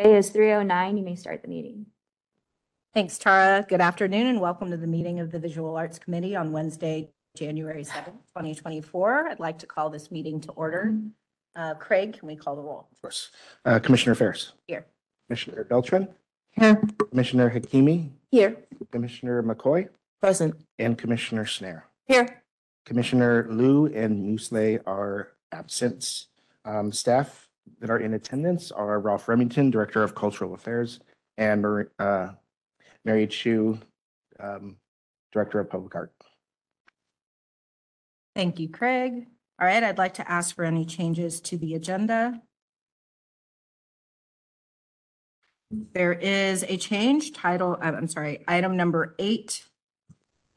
Okay, it's 3:09. You may start the meeting. Thanks, Tara. Good afternoon and welcome to the meeting of the Visual Arts Committee on Wednesday, January 7th, 2024. I'd like to call this meeting to order. Uh, Craig, can we call the roll? Of course. Uh, Commissioner Ferras. Here. Commissioner Beltran. Here. Commissioner Hakimi. Here. Commissioner McCoy. Present. And Commissioner Schnair. Here. Commissioner Liu and Musleh are absent. Um, Staff that are in attendance are Ralph Remington, Director of Cultural Affairs, and Mar- uh, Mary Chou, um, Director of Public Art. Thank you, Craig. All right, I'd like to ask for any changes to the agenda. There is a change title, uh, I'm sorry, item number eight,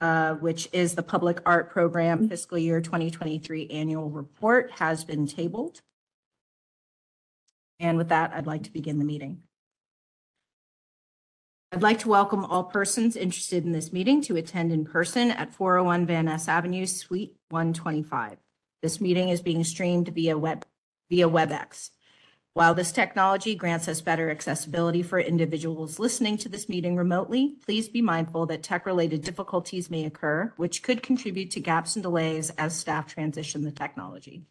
uh, which is the Public Art Program Fiscal Year 2023 Annual Report has been tabled. And with that, I'd like to begin the meeting. I'd like to welcome all persons interested in this meeting to attend in person at 401 Van Ness Avenue, Suite 125. This meeting is being streamed via web, via WebEx. While this technology grants us better accessibility for individuals listening to this meeting remotely, please be mindful that tech-related difficulties may occur, which could contribute to gaps and delays as staff transition the technology.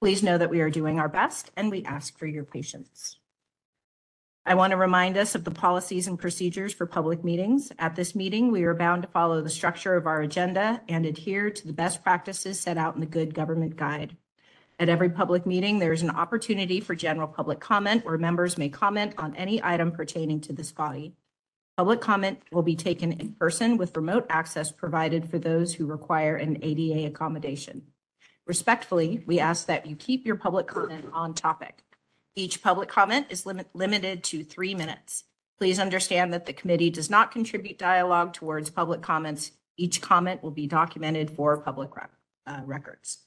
Please know that we are doing our best and we ask for your patience. I want to remind us of the policies and procedures for public meetings. At this meeting, we are bound to follow the structure of our agenda and adhere to the best practices set out in the Good Government Guide. At every public meeting, there is an opportunity for general public comment where members may comment on any item pertaining to this body. Public comment will be taken in person with remote access provided for those who require an ADA accommodation. Respectfully, we ask that you keep your public comment on topic. Each public comment is limit- limited to three minutes. Please understand that the committee does not contribute dialogue towards public comments. Each comment will be documented for public rec- uh, records.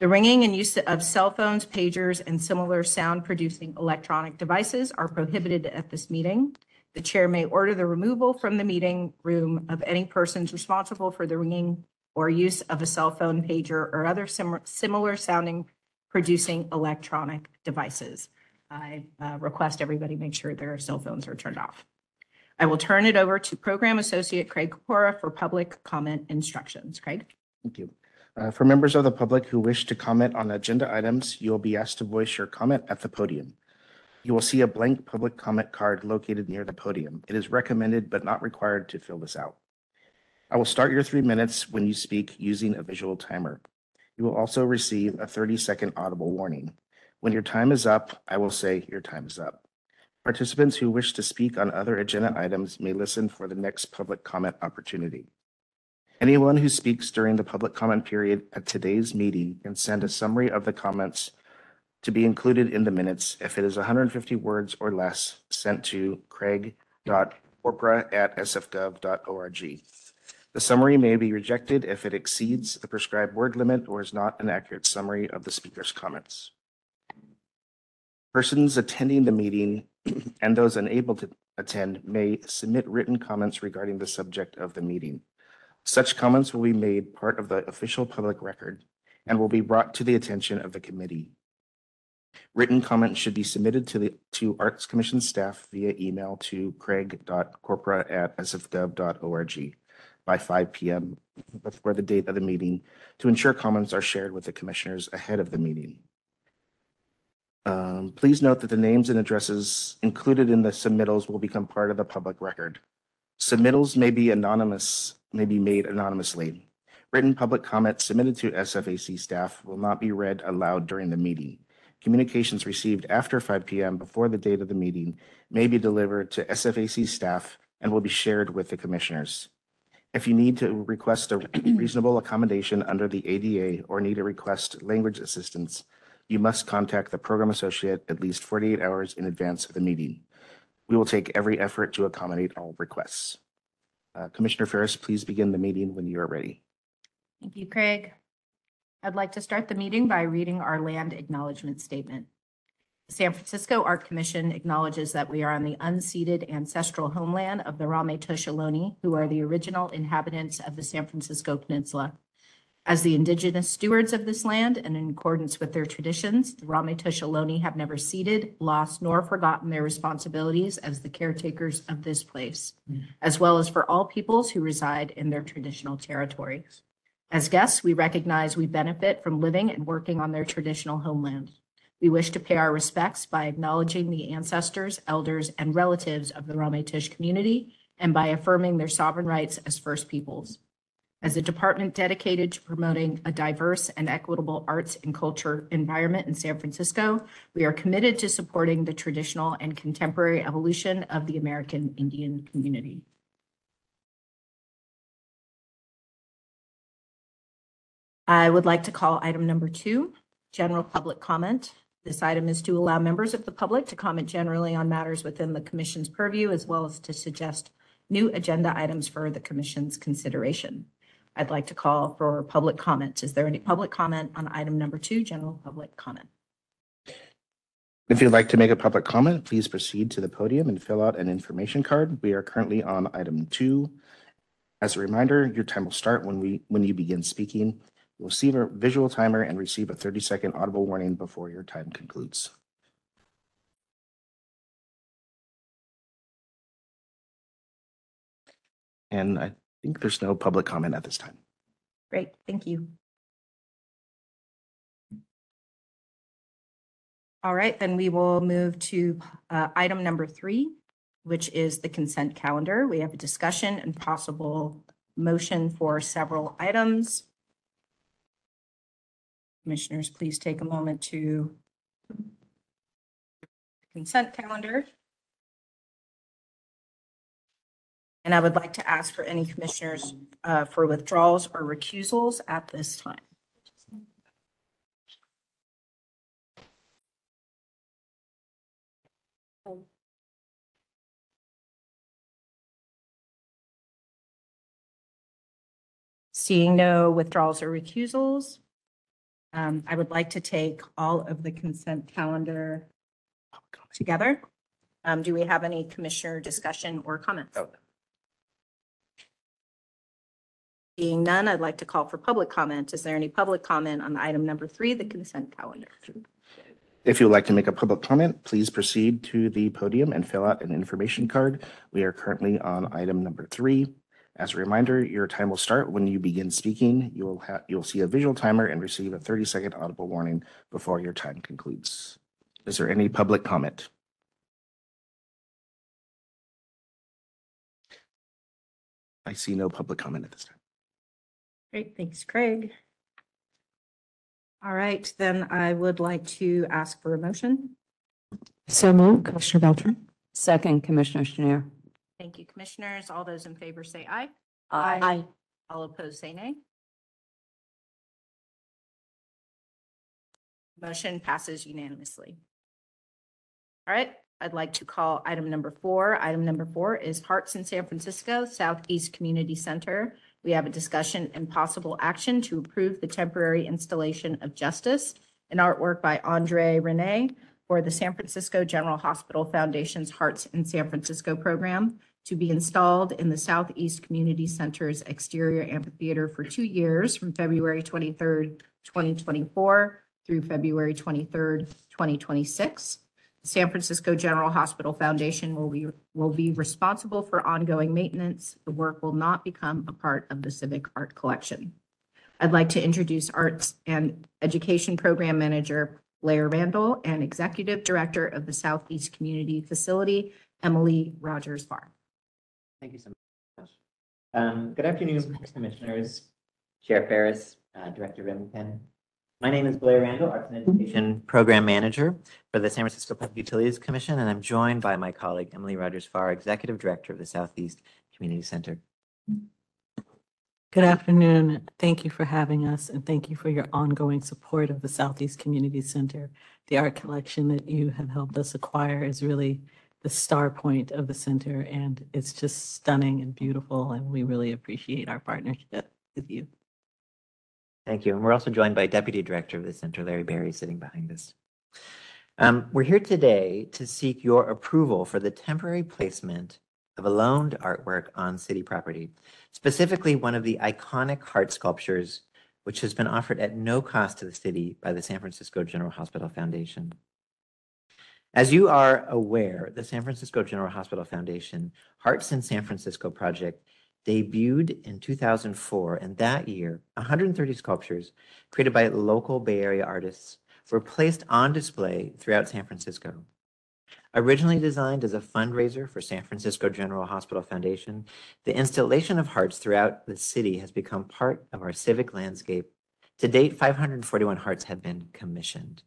The ringing and use of cell phones, pagers, and similar sound-producing electronic devices are prohibited at this meeting. The chair may order the removal from the meeting room of any persons responsible for the ringing or use of a cell phone, pager, or other sim- similar sounding producing electronic devices. I uh, request everybody make sure their cell phones are turned off. I will turn it over to Program Associate Craig Corpora for public comment instructions. Craig? Thank you. Uh, For members of the public who wish to comment on agenda items, you will be asked to voice your comment at the podium. You will see a blank public comment card located near the podium. It is recommended but not required to fill this out. I will start your three minutes when you speak using a visual timer. You will also receive a 30-second audible warning. When your time is up, I will say your time is up. Participants who wish to speak on other agenda items may listen for the next public comment opportunity. Anyone who speaks during the public comment period at today's meeting can send a summary of the comments to be included in the minutes. If it is 150 words or less, sent to craig.corpora@sfgov.org. The summary may be rejected if it exceeds the prescribed word limit or is not an accurate summary of the speaker's comments. Persons attending the meeting and those unable to attend may submit written comments regarding the subject of the meeting. Such comments will be made part of the official public record and will be brought to the attention of the committee. Written comments should be submitted to the, to Arts Commission staff via email to craig.corpora@sfgov.org by five PM before the date of the meeting to ensure comments are shared with the commissioners ahead of the meeting. Um, please note that the names and addresses included in the submittals will become part of the public record. Submittals may be anonymous, may be made anonymously. Written public comments submitted to SFAC staff will not be read aloud during the meeting. Communications received after 5 PM before the date of the meeting may be delivered to SFAC staff and will be shared with the commissioners. If you need to request a reasonable accommodation under the ADA or need to request language assistance, you must contact the program associate at least 48 hours in advance of the meeting. We will take every effort to accommodate all requests. Uh, Commissioner Ferras, please begin the meeting when you are ready. Thank you, Craig. I'd like to start the meeting by reading our land acknowledgement statement. San Francisco Art Commission acknowledges that we are on the unceded ancestral homeland of the Ramaytush Ohlone, who are the original inhabitants of the San Francisco Peninsula. As the indigenous stewards of this land and in accordance with their traditions, the Ramaytush Ohlone have never ceded, lost, nor forgotten their responsibilities as the caretakers of this place, hmm. as well as for all peoples who reside in their traditional territories. As guests, we recognize we benefit from living and working on their traditional homeland. We wish to pay our respects by acknowledging the ancestors, elders, and relatives of the Ramaytush community and by affirming their sovereign rights as First Peoples. As a department dedicated to promoting a diverse and equitable arts and culture environment in San Francisco, we are committed to supporting the traditional and contemporary evolution of the American Indian community. I would like to call item number two, general public comment. This item is to allow members of the public to comment generally on matters within the commission's purview, as well as to suggest new agenda items for the commission's consideration. I'd like to call for public comment. Is there any public comment on item number two, general public comment? If you'd like to make a public comment, please proceed to the podium and fill out an information card. We are currently on item two. As a reminder, your time will start when we, when you begin speaking. You'll receive a visual timer and receive a 30-second audible warning before your time concludes. And I think there's no public comment at this time. Great, thank you. All right, then we will move to uh, item number three, which is the consent calendar. We have a discussion and possible motion for several items. Commissioners, please take a moment to consent calendar. And I would like to ask for any commissioners uh, for withdrawals or recusals at this time. Seeing no withdrawals or recusals, um, I would like to take all of the consent calendar together. Um, Do we have any commissioner discussion or comments? Oh. Being none, I'd like to call for public comment. Is there any public comment on item number three, the consent calendar? If you would like to make a public comment, please proceed to the podium and fill out an information card. We are currently on item number three. As a reminder, your time will start when you begin speaking. You will have, you'll see a visual timer and receive a 30-second audible warning before your time concludes. Is there any public comment? I see no public comment at this time. Great, thanks, Craig. All right, then I would like to ask for a motion. So moved, Commissioner Beltran. Second, Commissioner Schnair. Thank you, commissioners. All those in favor say aye. Aye. All opposed, say nay. Motion passes unanimously. All right, I'd like to call item number four. Item number four is Hearts in San Francisco Southeast Community Center. We have a discussion and possible action to approve the temporary installation of Justice, an artwork by Andre Rene for the San Francisco General Hospital Foundation's Hearts in San Francisco program to be installed in the Southeast Community Center's exterior amphitheater for two years from February 23rd, 2024 through February 23rd, 2026. The San Francisco General Hospital Foundation will be, will be responsible for ongoing maintenance. The work will not become a part of the Civic Art Collection. I'd like to introduce Arts and Education Program Manager Blair Randall and Executive Director of the Southeast Community Facility, Emily Rogers Farr. Thank you so much. Um, good afternoon, Commissioners, Chair Ferras, uh, Director Remington. My name is Blair Randall, Arts and Education Program Manager for the San Francisco Public Utilities Commission, and I'm joined by my colleague Emily Rogers Farr, Executive Director of the Southeast Community Center. Good afternoon. Thank you for having us and thank you for your ongoing support of the Southeast Community Center. The art collection that you have helped us acquire is really the star point of the center and it's just stunning and beautiful and we really appreciate our partnership with you. Thank you. And we're also joined by Deputy Director of the Center, Larry Berry, sitting behind us. Um, we're here today to seek your approval for the temporary placement of a loaned artwork on city property, specifically one of the iconic heart sculptures which has been offered at no cost to the city by the San Francisco General Hospital Foundation. As you are aware, the San Francisco General Hospital Foundation Hearts in San Francisco project debuted in 2004, and that year, 130 sculptures created by local Bay Area artists were placed on display throughout San Francisco. Originally designed as a fundraiser for San Francisco General Hospital Foundation, the installation of hearts throughout the city has become part of our civic landscape. To date, 541 hearts have been commissioned.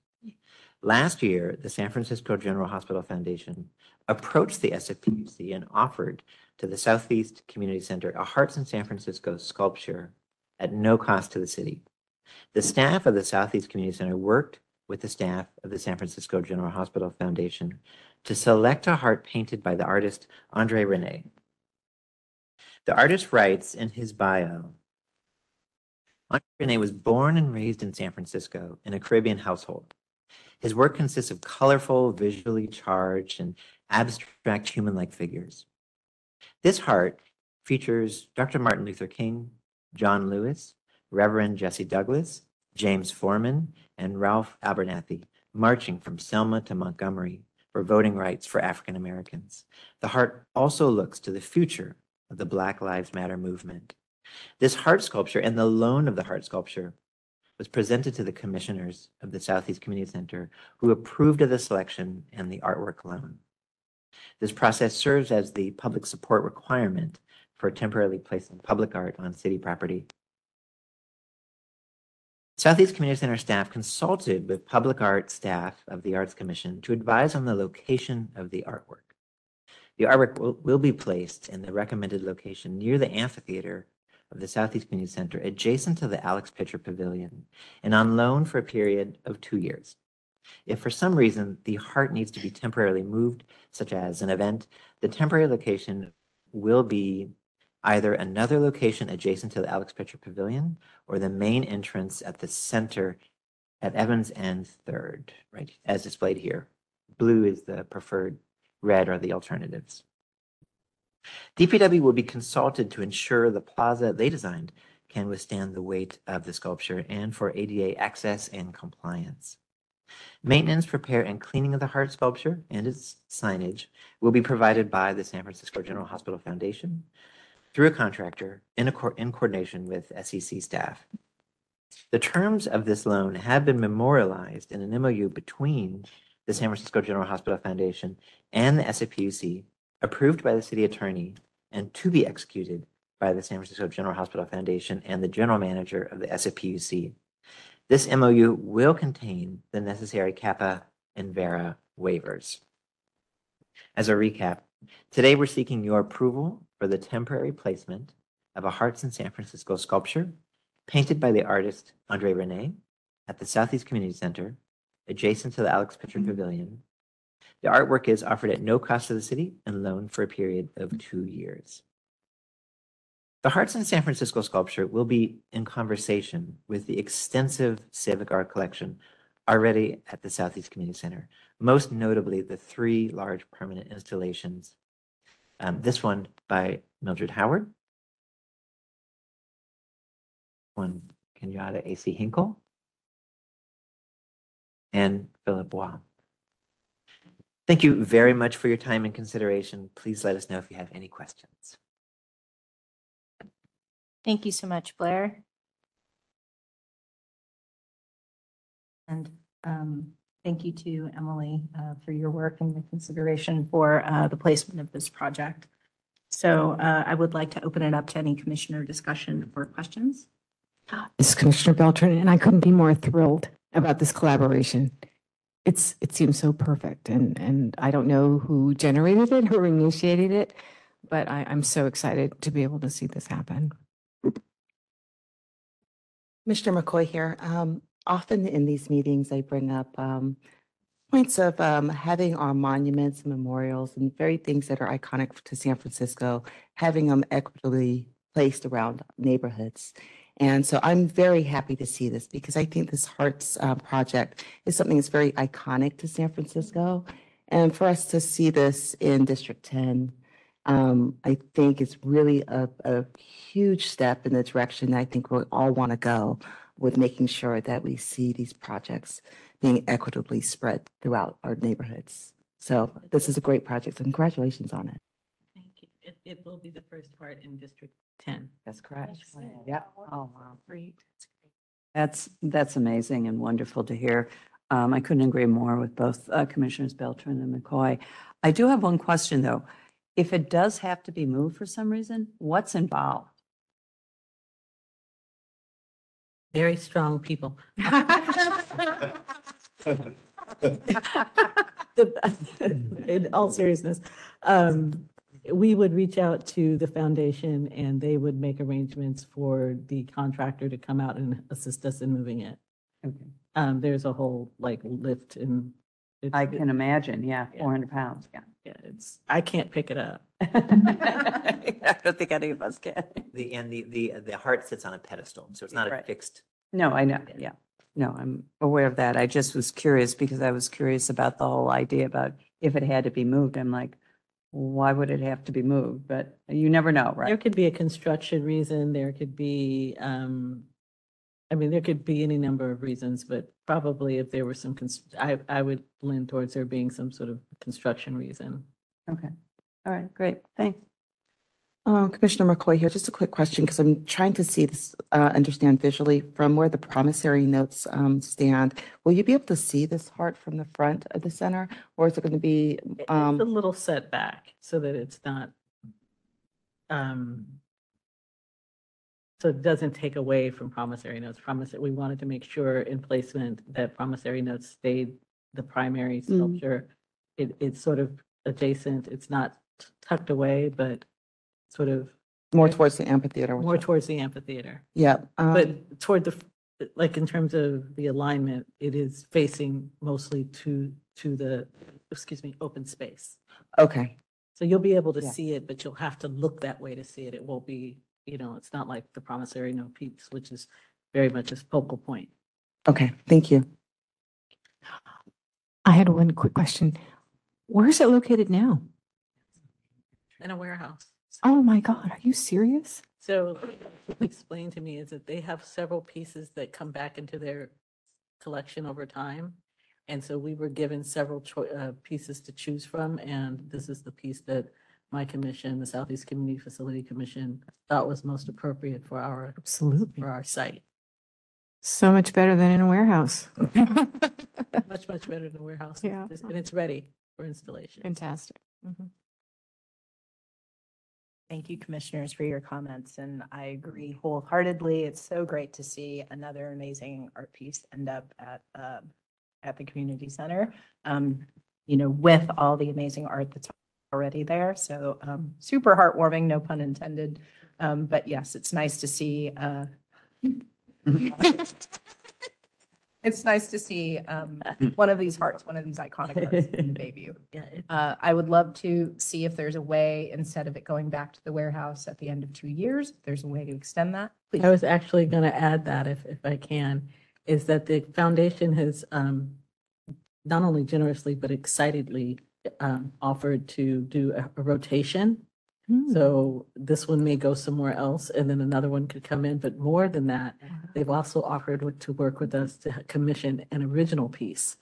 Last year, the San Francisco General Hospital Foundation approached the SFPUC and offered to the Southeast Community Center a Hearts in San Francisco sculpture at no cost to the city. The staff of the Southeast Community Center worked with the staff of the San Francisco General Hospital Foundation to select a heart painted by the artist Andre Rene. The artist writes in his bio, Andre Rene was born and raised in San Francisco in a Caribbean household. His work consists of colorful, visually charged, and abstract human-like figures. This heart features Dr. Martin Luther King, John Lewis, Reverend Jesse Douglas, James Forman, and Ralph Abernathy marching from Selma to Montgomery for voting rights for African Americans. The heart also looks to the future of the Black Lives Matter movement. This heart sculpture and the loan of the heart sculpture was presented to the commissioners of the Southeast Community Center who approved of the selection and the artwork loan. This process serves as the public support requirement for temporarily placing public art on city property. Southeast Community Center staff consulted with public art staff of the Arts Commission to advise on the location of the artwork. The artwork will, will be placed in the recommended location near the amphitheater of the Southeast Community Center, adjacent to the Alex Pitcher Pavilion, and on loan for a period of two years. If for some reason the heart needs to be temporarily moved, such as an event, the temporary location will be either another location adjacent to the Alex Pitcher Pavilion or the main entrance at the center at Evans and Third, right, as displayed here. Blue is the preferred, red are the alternatives. DPW will be consulted to ensure the plaza they designed can withstand the weight of the sculpture and for ADA access and compliance. Maintenance, repair, and cleaning of the heart sculpture and its signage will be provided by the San Francisco General Hospital Foundation through a contractor in, a, in coordination with SEC staff. The terms of this loan have been memorialized in an MOU between the San Francisco General Hospital Foundation and the SFPUC, approved by the city attorney and to be executed by the San Francisco General Hospital Foundation and the general manager of the SFPUC. This MOU will contain the necessary CAPA and VARA waivers. As a recap, today we're seeking your approval for the temporary placement of a Hearts in San Francisco sculpture painted by the artist Andre Rene at the Southeast Community Center, adjacent to the Alex Pitcher Pavilion. The artwork is offered at no cost to the city and loaned for a period of two years. The Hearts in San Francisco sculpture will be in conversation with the extensive civic art collection already at the Southeast Community Center, most notably the three large permanent installations. Um, this one by Mildred Howard, one Kenyatta A.C. Hinkle, and Philip Waugh. Thank you very much for your time and consideration. Please let us know if you have any questions. Thank you so much, Blair. And um, thank you to Emily uh, for your work and the consideration for uh, the placement of this project. So uh, I would like to open it up to any commissioner discussion or questions. This is Commissioner Beltran, and I couldn't be more thrilled about this collaboration. It's, it seems so perfect, and, and I don't know who generated it, who initiated it, but I, I'm so excited to be able to see this happen. Mr. McCoy here. Um, often in these meetings, I bring up um, points of um, having our monuments, and memorials, and very things that are iconic to San Francisco, having them equitably placed around neighborhoods. And so I'm very happy to see this because I think this Hearts uh, project is something that's very iconic to San Francisco. And for us to see this in District 10, um, I think it's really a, a huge step in the direction I think we all want to go. with making sure that we see these projects being equitably spread throughout our neighborhoods. So this is a great project. so Congratulations on it. Thank you. It, it will be the first part in District 10. That's correct. That's it. Yep. Oh, wow. Great. That's, that's amazing and wonderful to hear. Um, I couldn't agree more with both uh, Commissioners Beltran and McCoy. I do have one question, though. If it does have to be moved for some reason, what's involved? Very strong people. In all seriousness, um, we would reach out to the foundation and they would make arrangements for the contractor to come out and assist us in moving it. Okay. Um, there's a whole like lift and. it's- I can imagine, yeah, Yeah. 400 pounds, yeah. Yeah, it's, I can't pick it up. I don't think any of us can. The, and the, the, the heart sits on a pedestal, so it's not a Right. fixed. No, I know, yeah. No, I'm aware of that. I just was curious because I was curious about the whole idea about if it had to be moved. I'm like, why would it have to be moved? But you never know, right? There right? could be a construction reason, there could be, um, I mean, there could be any number of reasons, but probably if there were some, cons- I, I would lean towards there being some sort of construction reason. Okay. All right, great. Thanks. Uh, Commissioner McCoy here, just a quick question, because I'm trying to see this, uh, understand visually from where the promissory notes, um, stand. Will you be able to see this heart from the front of the center, or is it going to be, It- It's um, a little setback so that it's not, um, so it doesn't take away from promissory notes. Promise, we wanted to make sure in placement that promissory notes stayed the primary sculpture. It, it's sort of adjacent, it's not tucked away, but sort of more towards the amphitheater? which more I- towards the amphitheater. Yeah. um, But toward the, f- like in terms of the alignment, it is facing mostly to, to the, excuse me, open space. Okay, So you'll be able to Yeah. see it, but you'll have to look that way to see it. It won't be, you know, it's not like the promissory note piece, which is very much a focal point. okay, thank you. I had one quick question. Where is it located now? In a warehouse. Oh my God, are you serious? So explained to me is that they have several pieces that come back into their collection over time. And so we were given several choi- uh, pieces to choose from, and this is the piece that my commission, the Southeast Community Facility Commission, thought was most appropriate for our, Absolutely. for our site. So much better than in a warehouse. Much, much better than a warehouse. Yeah. And it's ready for installation. Fantastic. Mhm. Thank you, commissioners, for your comments, and I agree wholeheartedly. It's so great to see another amazing art piece end up at, um, at the community center. Um, you know, with all the amazing art that's already there. So, um, super heartwarming, no pun intended. Um, but yes, it's nice to see, uh, it's nice to see, um, one of these hearts, one of these iconic hearts in the Bayview. Uh, I would love to see if there's a way, instead of it going back to the warehouse at the end of two years, if there's a way to extend that. I was actually going to add that if, if I can, is that the foundation has um, not only generously, but excitedly um, offered to do a a rotation. Hmm. So this one may go somewhere else and then another one could come in, but more than that, they've also offered to work with us to commission an original piece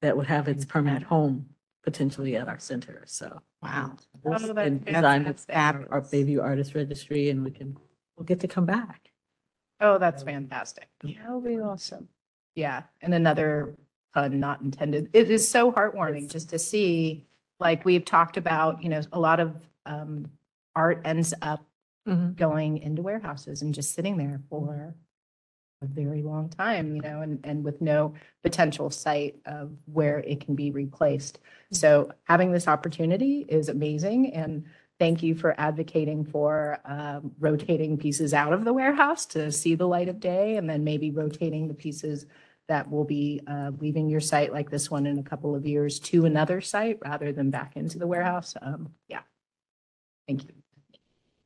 that would have its permanent home potentially at our center, so. Wow. Oh, that's And design with fantastic. our Bayview Artist Registry and we can, we'll get to come back. Oh, that's fantastic. That'll be awesome. Yeah, and another pun not intended. It is so heartwarming just to see, like we've talked about, you know, a lot of um art ends up Mhm. going into warehouses and just sitting there for a very long time, you know, and, and with no potential site of where it can be replaced. So having this opportunity is amazing and thank you for advocating for um, rotating pieces out of the warehouse to see the light of day and then maybe rotating the pieces that will be uh, leaving your site like this one in a couple of years to another site rather than back into the warehouse. Um, Yeah. Thank you.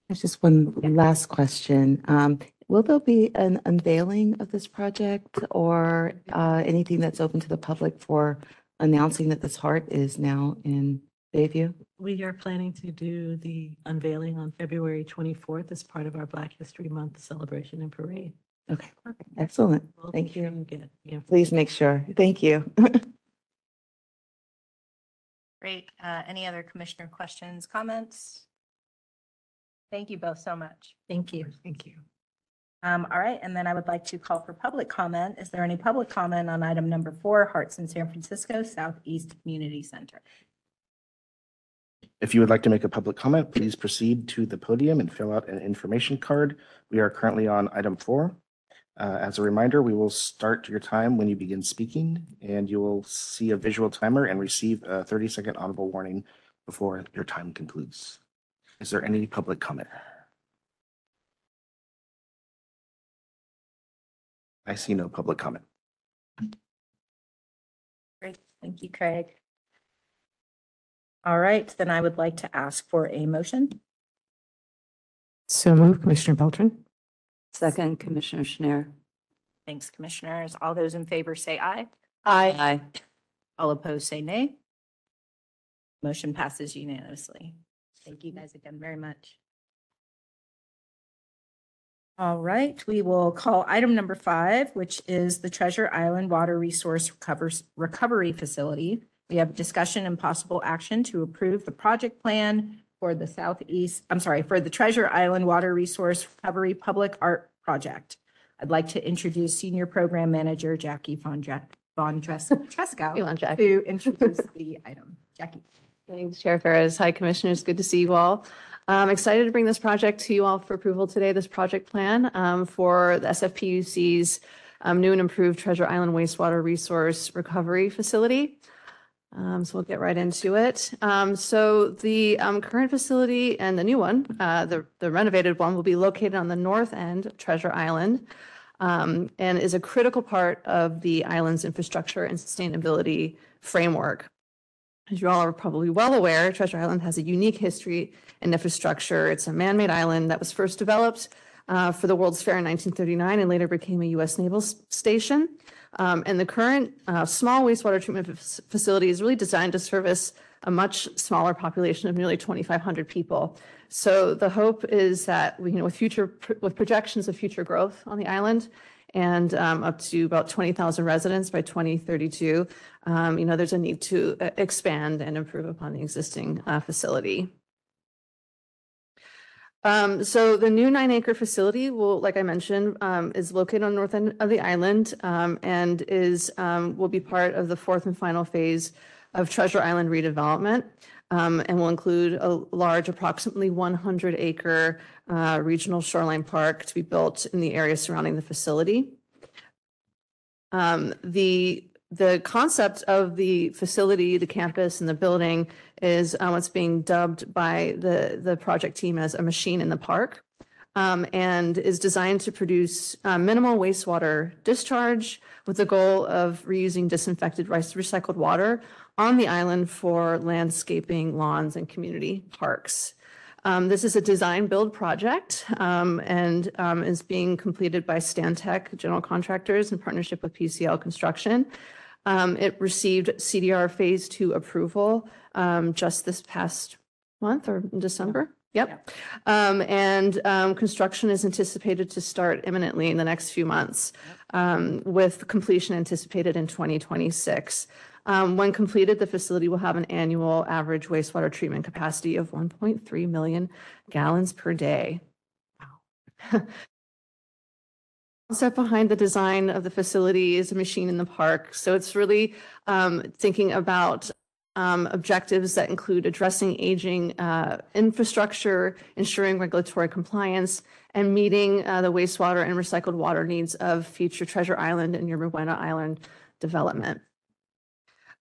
There's just one last question. Um, will there be an unveiling of this project or, uh, anything that's open to the public for announcing that this heart is now in Bayview? We are planning to do the unveiling on February 24th as part of our Black History Month celebration and parade. Okay, excellent. We'll Thank make sure you. get- yeah. Please make sure. Thank you. Great. Uh, Any other commissioner questions, comments? Thank you both so much. Thank you. Thank you. Um, All right, and then I would like to call for public comment. Is there any public comment on item number four, Hearts in San Francisco Southeast Community Center? If you would like to make a public comment, please proceed to the podium and fill out an information card. We are currently on item four. Uh, As a reminder, we will start your time when you begin speaking, and you will see a visual timer and receive a 30-second audible warning before your time concludes. Is there any public comment? I see no public comment. Great, thank you, Craig. All right, then I would like to ask for a motion. So move, Commissioner Beltran. Second, Commissioner Schnair. Thanks, Commissioners. All those in favor say aye. Aye. All opposed say nay. Motion passes unanimously. Thank you guys again very much. All right, we will call item number five, which is the Treasure Island Water Resource Recovers- Recovery Facility. We have discussion and possible action to approve the project plan for the Southeast, I'm sorry, for the Treasure Island Water Resource Recovery Public Art Project. I'd like to introduce Senior Program Manager Jackie Von Dre- Von Dres- Treskow You want Jack? to introduce the item. Jackie. Thanks, Chair Ferras. Hi, Commissioners. Good to see you all. I'm excited to bring this project to you all for approval today, this project plan um, for the SFPUC's um, new and improved Treasure Island wastewater resource recovery facility. Um, So we'll get right into it. Um, So the um, current facility and the new one, uh, the the renovated one, will be located on the north end of Treasure Island um, and is a critical part of the island's infrastructure and sustainability framework. As you all are probably well aware, Treasure Island has a unique history and infrastructure. It's a man-made island that was first developed uh, for the World's Fair in 1939 and later became a U.S. naval s- station. Um, And the current uh, small wastewater treatment fac- facility is really designed to service a much smaller population of nearly 2,500 people. So the hope is that, you know, with future, with projections of future growth on the island, and um, up to about 20,000 residents by 2032. Um, You know, there's a need to uh, expand and improve upon the existing uh, facility. Um, So the new nine acre facility will, like I mentioned, um, is located on the north end of the island um, and is, um, will be part of the fourth and final phase of Treasure Island redevelopment um, and will include a large, approximately 100 acre uh, regional shoreline park to be built in the area surrounding the facility. Um, the, the concept of the facility, the campus and the building is uh, what's being dubbed by the, the project team as a machine in the park. um, and is designed to produce uh, minimal wastewater discharge with the goal of reusing disinfected recycled water on the island for landscaping, lawns, and community parks. Um, This is a design-build project um, and um, is being completed by Stantec General Contractors in partnership with PCL Construction. Um, It received CDR Phase 2 approval um, just this past month or in December. Yep. Um, And um, construction is anticipated to start imminently in the next few months, um, with completion anticipated in 2026. Um, When completed, the facility will have an annual average wastewater treatment capacity of 1.3 million gallons per day. Wow. Behind the design of the facility is a machine in the park. So it's really um, thinking about um, objectives that include addressing aging uh, infrastructure, ensuring regulatory compliance, and meeting uh, the wastewater and recycled water needs of future Treasure Island and Yerba Buena Island development.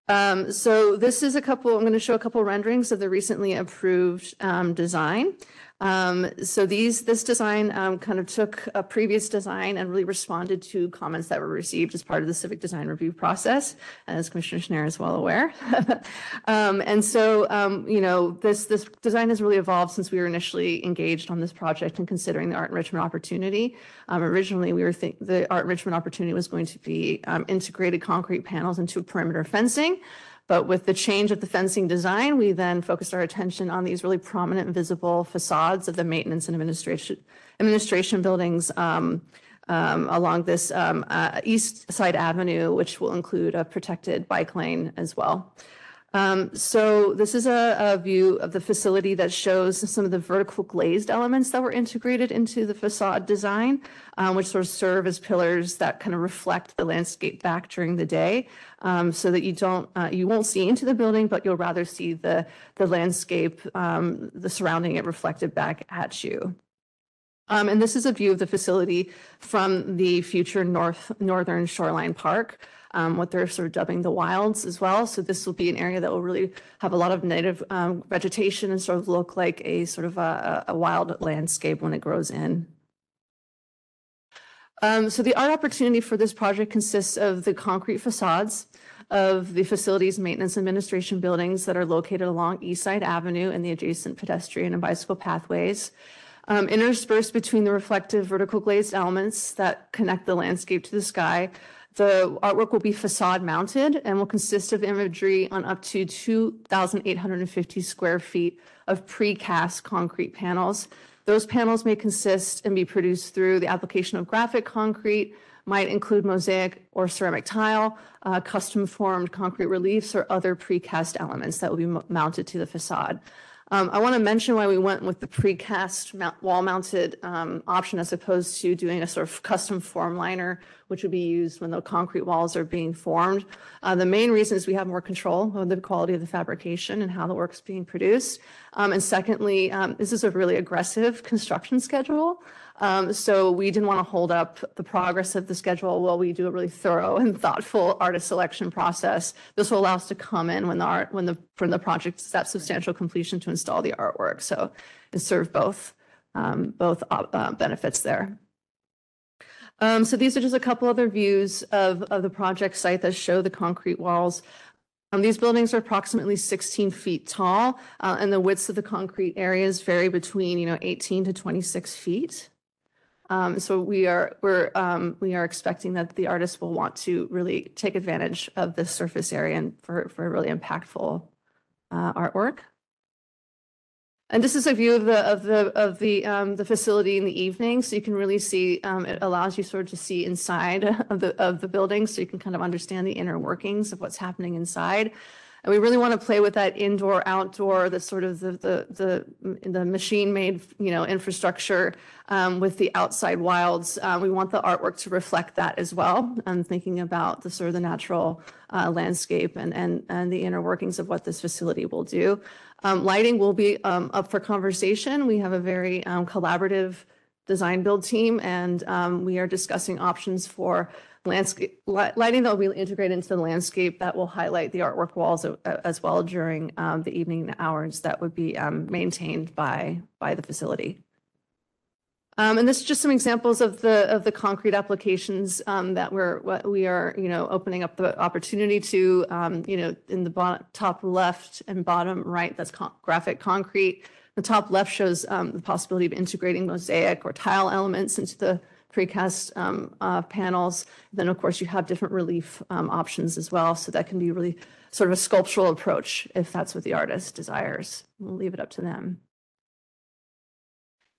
Um, so this is a couple, I'm going to show a couple renderings of the recently approved um, design. Um, so these, this design um, kind of took a previous design and really responded to comments that were received as part of the civic design review process, as Commissioner Schnair is well aware. Um, and so, um, you know, this, this design has really evolved since we were initially engaged on this project and considering the art enrichment opportunity. Um, originally, we were think, the art enrichment opportunity was going to be um, integrated concrete panels into perimeter fencing. But with the change of the fencing design, we then focused our attention on these really prominent visible facades of the maintenance and administration, administration buildings um, um, along this um, uh, East Side Avenue, which will include a protected bike lane as well. Um, So this is a, a view of the facility that shows some of the vertical glazed elements that were integrated into the facade design, um, which sort of serve as pillars that kind of reflect the landscape back during the day, um, so that you don't, uh, you won't see into the building, but you'll rather see the, the landscape, um, the surrounding it reflected back at you. Um, and this is a view of the facility from the future north, northern shoreline park, um, what they're sort of dubbing the wilds as well. So this will be an area that will really have a lot of native, um, vegetation and sort of look like a sort of a, a wild landscape when it grows in. Um, so the art opportunity for this project consists of the concrete facades of the facilities maintenance administration buildings that are located along East Side Avenue and the adjacent pedestrian and bicycle pathways. Um, interspersed between the reflective vertical glazed elements that connect the landscape to the sky, the artwork will be facade mounted and will consist of imagery on up to 2,850 square feet of precast concrete panels. Those panels may consist and be produced through the application of graphic concrete, might include mosaic or ceramic tile, uh, custom formed concrete reliefs, or other precast elements that will be mo- mounted to the facade. Um, I want to mention why we went with the precast wall mounted um, option as opposed to doing a sort of custom form liner, which would be used when the concrete walls are being formed. Uh, the main reason is we have more control of the quality of the fabrication and how the work's being produced. Um, and secondly, um, this is a really aggressive construction schedule. Um, so we didn't want to hold up the progress of the schedule while we do a really thorough and thoughtful artist selection process. This will allow us to come in when the art, when the, when the project is at substantial completion to install the artwork. So it served both, um, both uh, benefits there. Um, so these are just a couple other views of, of the project site that show the concrete walls. Um, these buildings are approximately 16 feet tall, uh, and the widths of the concrete areas vary between, you know, 18 to 26 feet. Um, so we are we're um, we are expecting that the artists will want to really take advantage of this surface area and for for a really impactful uh, artwork. And this is a view of the of the of the um, the facility in the evening, so you can really see. Um, it allows you sort of to see inside of the of the building, so you can kind of understand the inner workings of what's happening inside. And we really want to play with that indoor, outdoor, the sort of the the the, the machine-made, you know, infrastructure um, with the outside wilds. Uh, we want the artwork to reflect that as well. I'm thinking about the sort of the natural uh, landscape and and and the inner workings of what this facility will do. Um, lighting will be um, up for conversation. We have a very um, collaborative design build team, and um, we are discussing options for landscape li- lighting that will be integrated into the landscape that will highlight the artwork walls as well during um, the evening hours that would be um, maintained by by the facility. Um, and this is just some examples of the of the concrete applications um, that we're what we are you know opening up the opportunity to um, you know in the bottom, top left and bottom right that's con- graphic concrete. The top left shows um, the possibility of integrating mosaic or tile elements into the precast um, uh, panels. Then, of course, you have different relief um, options as well. So that can be really sort of a sculptural approach if that's what the artist desires. We'll leave it up to them.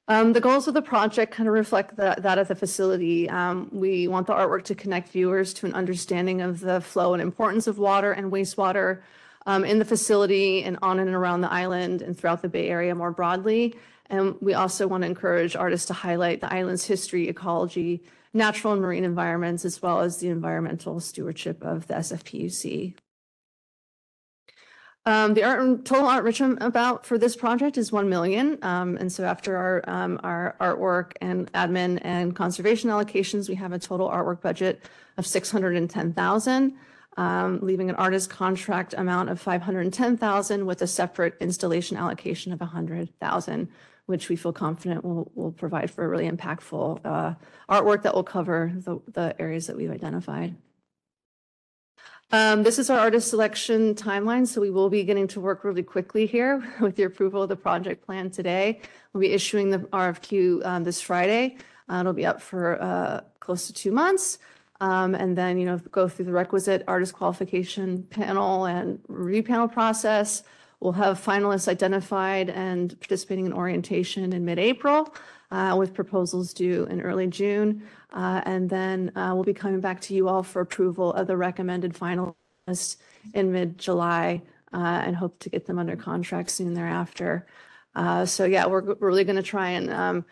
Um, the goals of the project kind of reflect that, that of the facility. Um, we want the artwork to connect viewers to an understanding of the flow and importance of water and wastewater um, in the facility and on and around the island and throughout the Bay Area more broadly. And we also want to encourage artists to highlight the island's history, ecology, natural and marine environments, as well as the environmental stewardship of the SFPUC. Um, the art, total art enrichment about for this project is 1 million. Um, and so after our, um, our artwork and admin and conservation allocations, we have a total artwork budget of 610,000, um, leaving an artist contract amount of 510,000 with a separate installation allocation of 100,000, which we feel confident will, will provide for a really impactful uh, artwork that will cover the, the areas that we've identified. Um, this is our artist selection timeline, so we will be getting to work really quickly here with your approval of the project plan today. We'll be issuing the RFQ um, this Friday. Uh, it'll be up for uh, close to two months. Um, and then, you know, go through the requisite artist qualification panel and review panel process. We'll have finalists identified and participating in orientation in mid-April. uh, with proposals due in early June. Uh, And then uh, we'll be coming back to you all for approval of the recommended finalists in mid-July uh, and hope to get them under contract soon thereafter. Uh, So yeah, we're we're really going to try and um,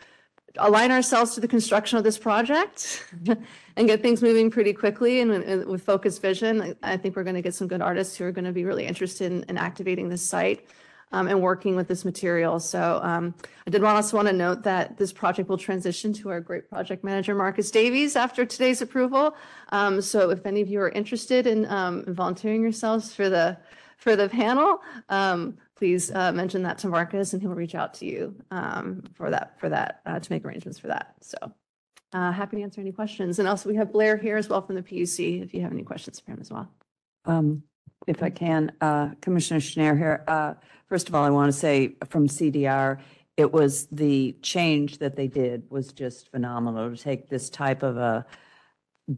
align ourselves to the construction of this project and get things moving pretty quickly and with- focused vision. I- think we're going to get some good artists who are going to be really interested in, in activating this site um, and working with this material. So um, I did also want to note that this project will transition to our great project manager, Marcus Davies, after today's approval. Um, So if any of you are interested in um, volunteering yourselves for the, for the panel, um, please uh, mention that to Marcus and he'll reach out to you um, for that, for that, uh, to make arrangements for that. So uh, happy to answer any questions. And also we have Blair here as well from the PUC, if you have any questions for him as well. Um, If I can, uh, Commissioner Schnair here. uh, First of all, I want to say from CDR, it was the change that they did was just phenomenal to take this type of a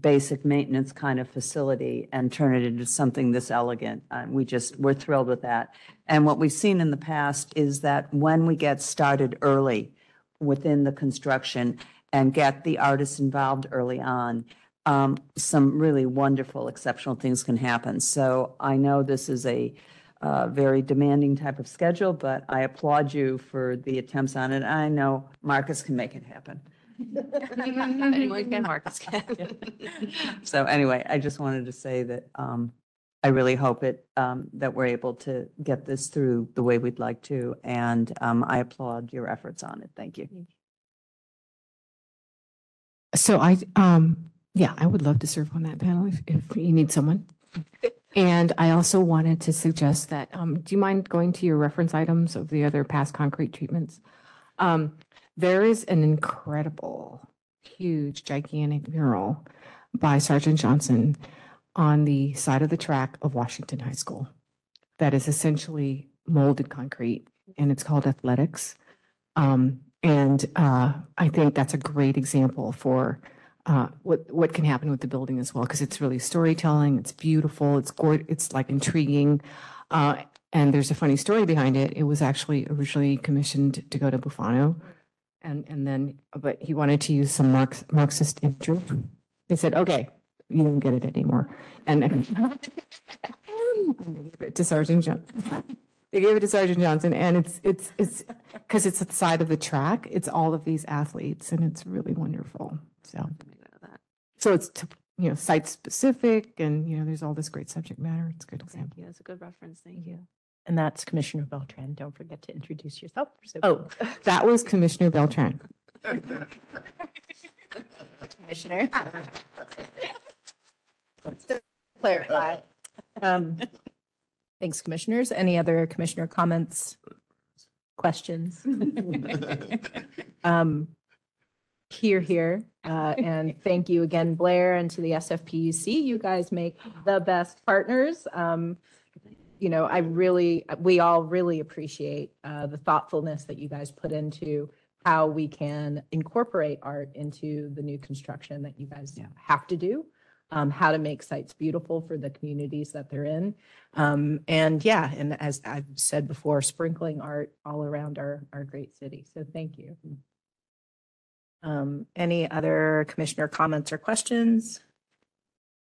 basic maintenance kind of facility and turn it into something this elegant. Uh, We just, we're thrilled with that. And what we've seen in the past is that when we get started early within the construction and get the artists involved early on, um, some really wonderful, exceptional things can happen. So I know this is a uh, very demanding type of schedule, but I applaud you for the attempts on it. I know Marcus can make it happen. Anyone can, Marcus can. So anyway, I just wanted to say that um, I really hope it, um, that we're able to get this through the way we'd like to. And um, I applaud your efforts on it. Thank you. So I, um, yeah, I would love to serve on that panel if, if you need someone. And I also wanted to suggest that, um, do you mind going to your reference items of the other past concrete treatments? Um, there is an incredible, huge, gigantic mural by Sargent Johnson on the side of the track of Washington High School that is essentially molded concrete and it's called Athletics. Um, and, uh, I think that's a great example for, uh, what, what can happen with the building as well, because it's really storytelling, it's beautiful, it's it's like intriguing. Uh, and there's a funny story behind it. It was actually originally commissioned to go to Bufano. And, and then, but he wanted to use some Marx, Marxist imagery. They said, okay, you don't get it anymore. And then to Sargent Johnson. They gave it to Sargent Johnson and it's, it's, it's, because it's at the side of the track, it's all of these athletes and it's really wonderful. So, so it's, to- you know, site specific and, you know, there's all this great subject matter. It's a good Thank example. you. That's a good reference. Thank you. And that's Commissioner Beltran. Don't forget to introduce yourself. So- Oh, that was Commissioner Beltran. Commissioner. To Clarify. Um, Thanks, Commissioners. Any other Commissioner comments? Questions? Um, Here, here. Uh, And thank you again, Blair, and to the SFPUC. You guys make the best partners. Um, You know, I really, we all really appreciate uh, the thoughtfulness that you guys put into how we can incorporate art into the new construction that you guys have to do. Um, how to make sites beautiful for the communities that they're in. Um, and yeah, and as I've said before, sprinkling art all around our, our great city. So thank you. Um, any other commissioner comments or questions?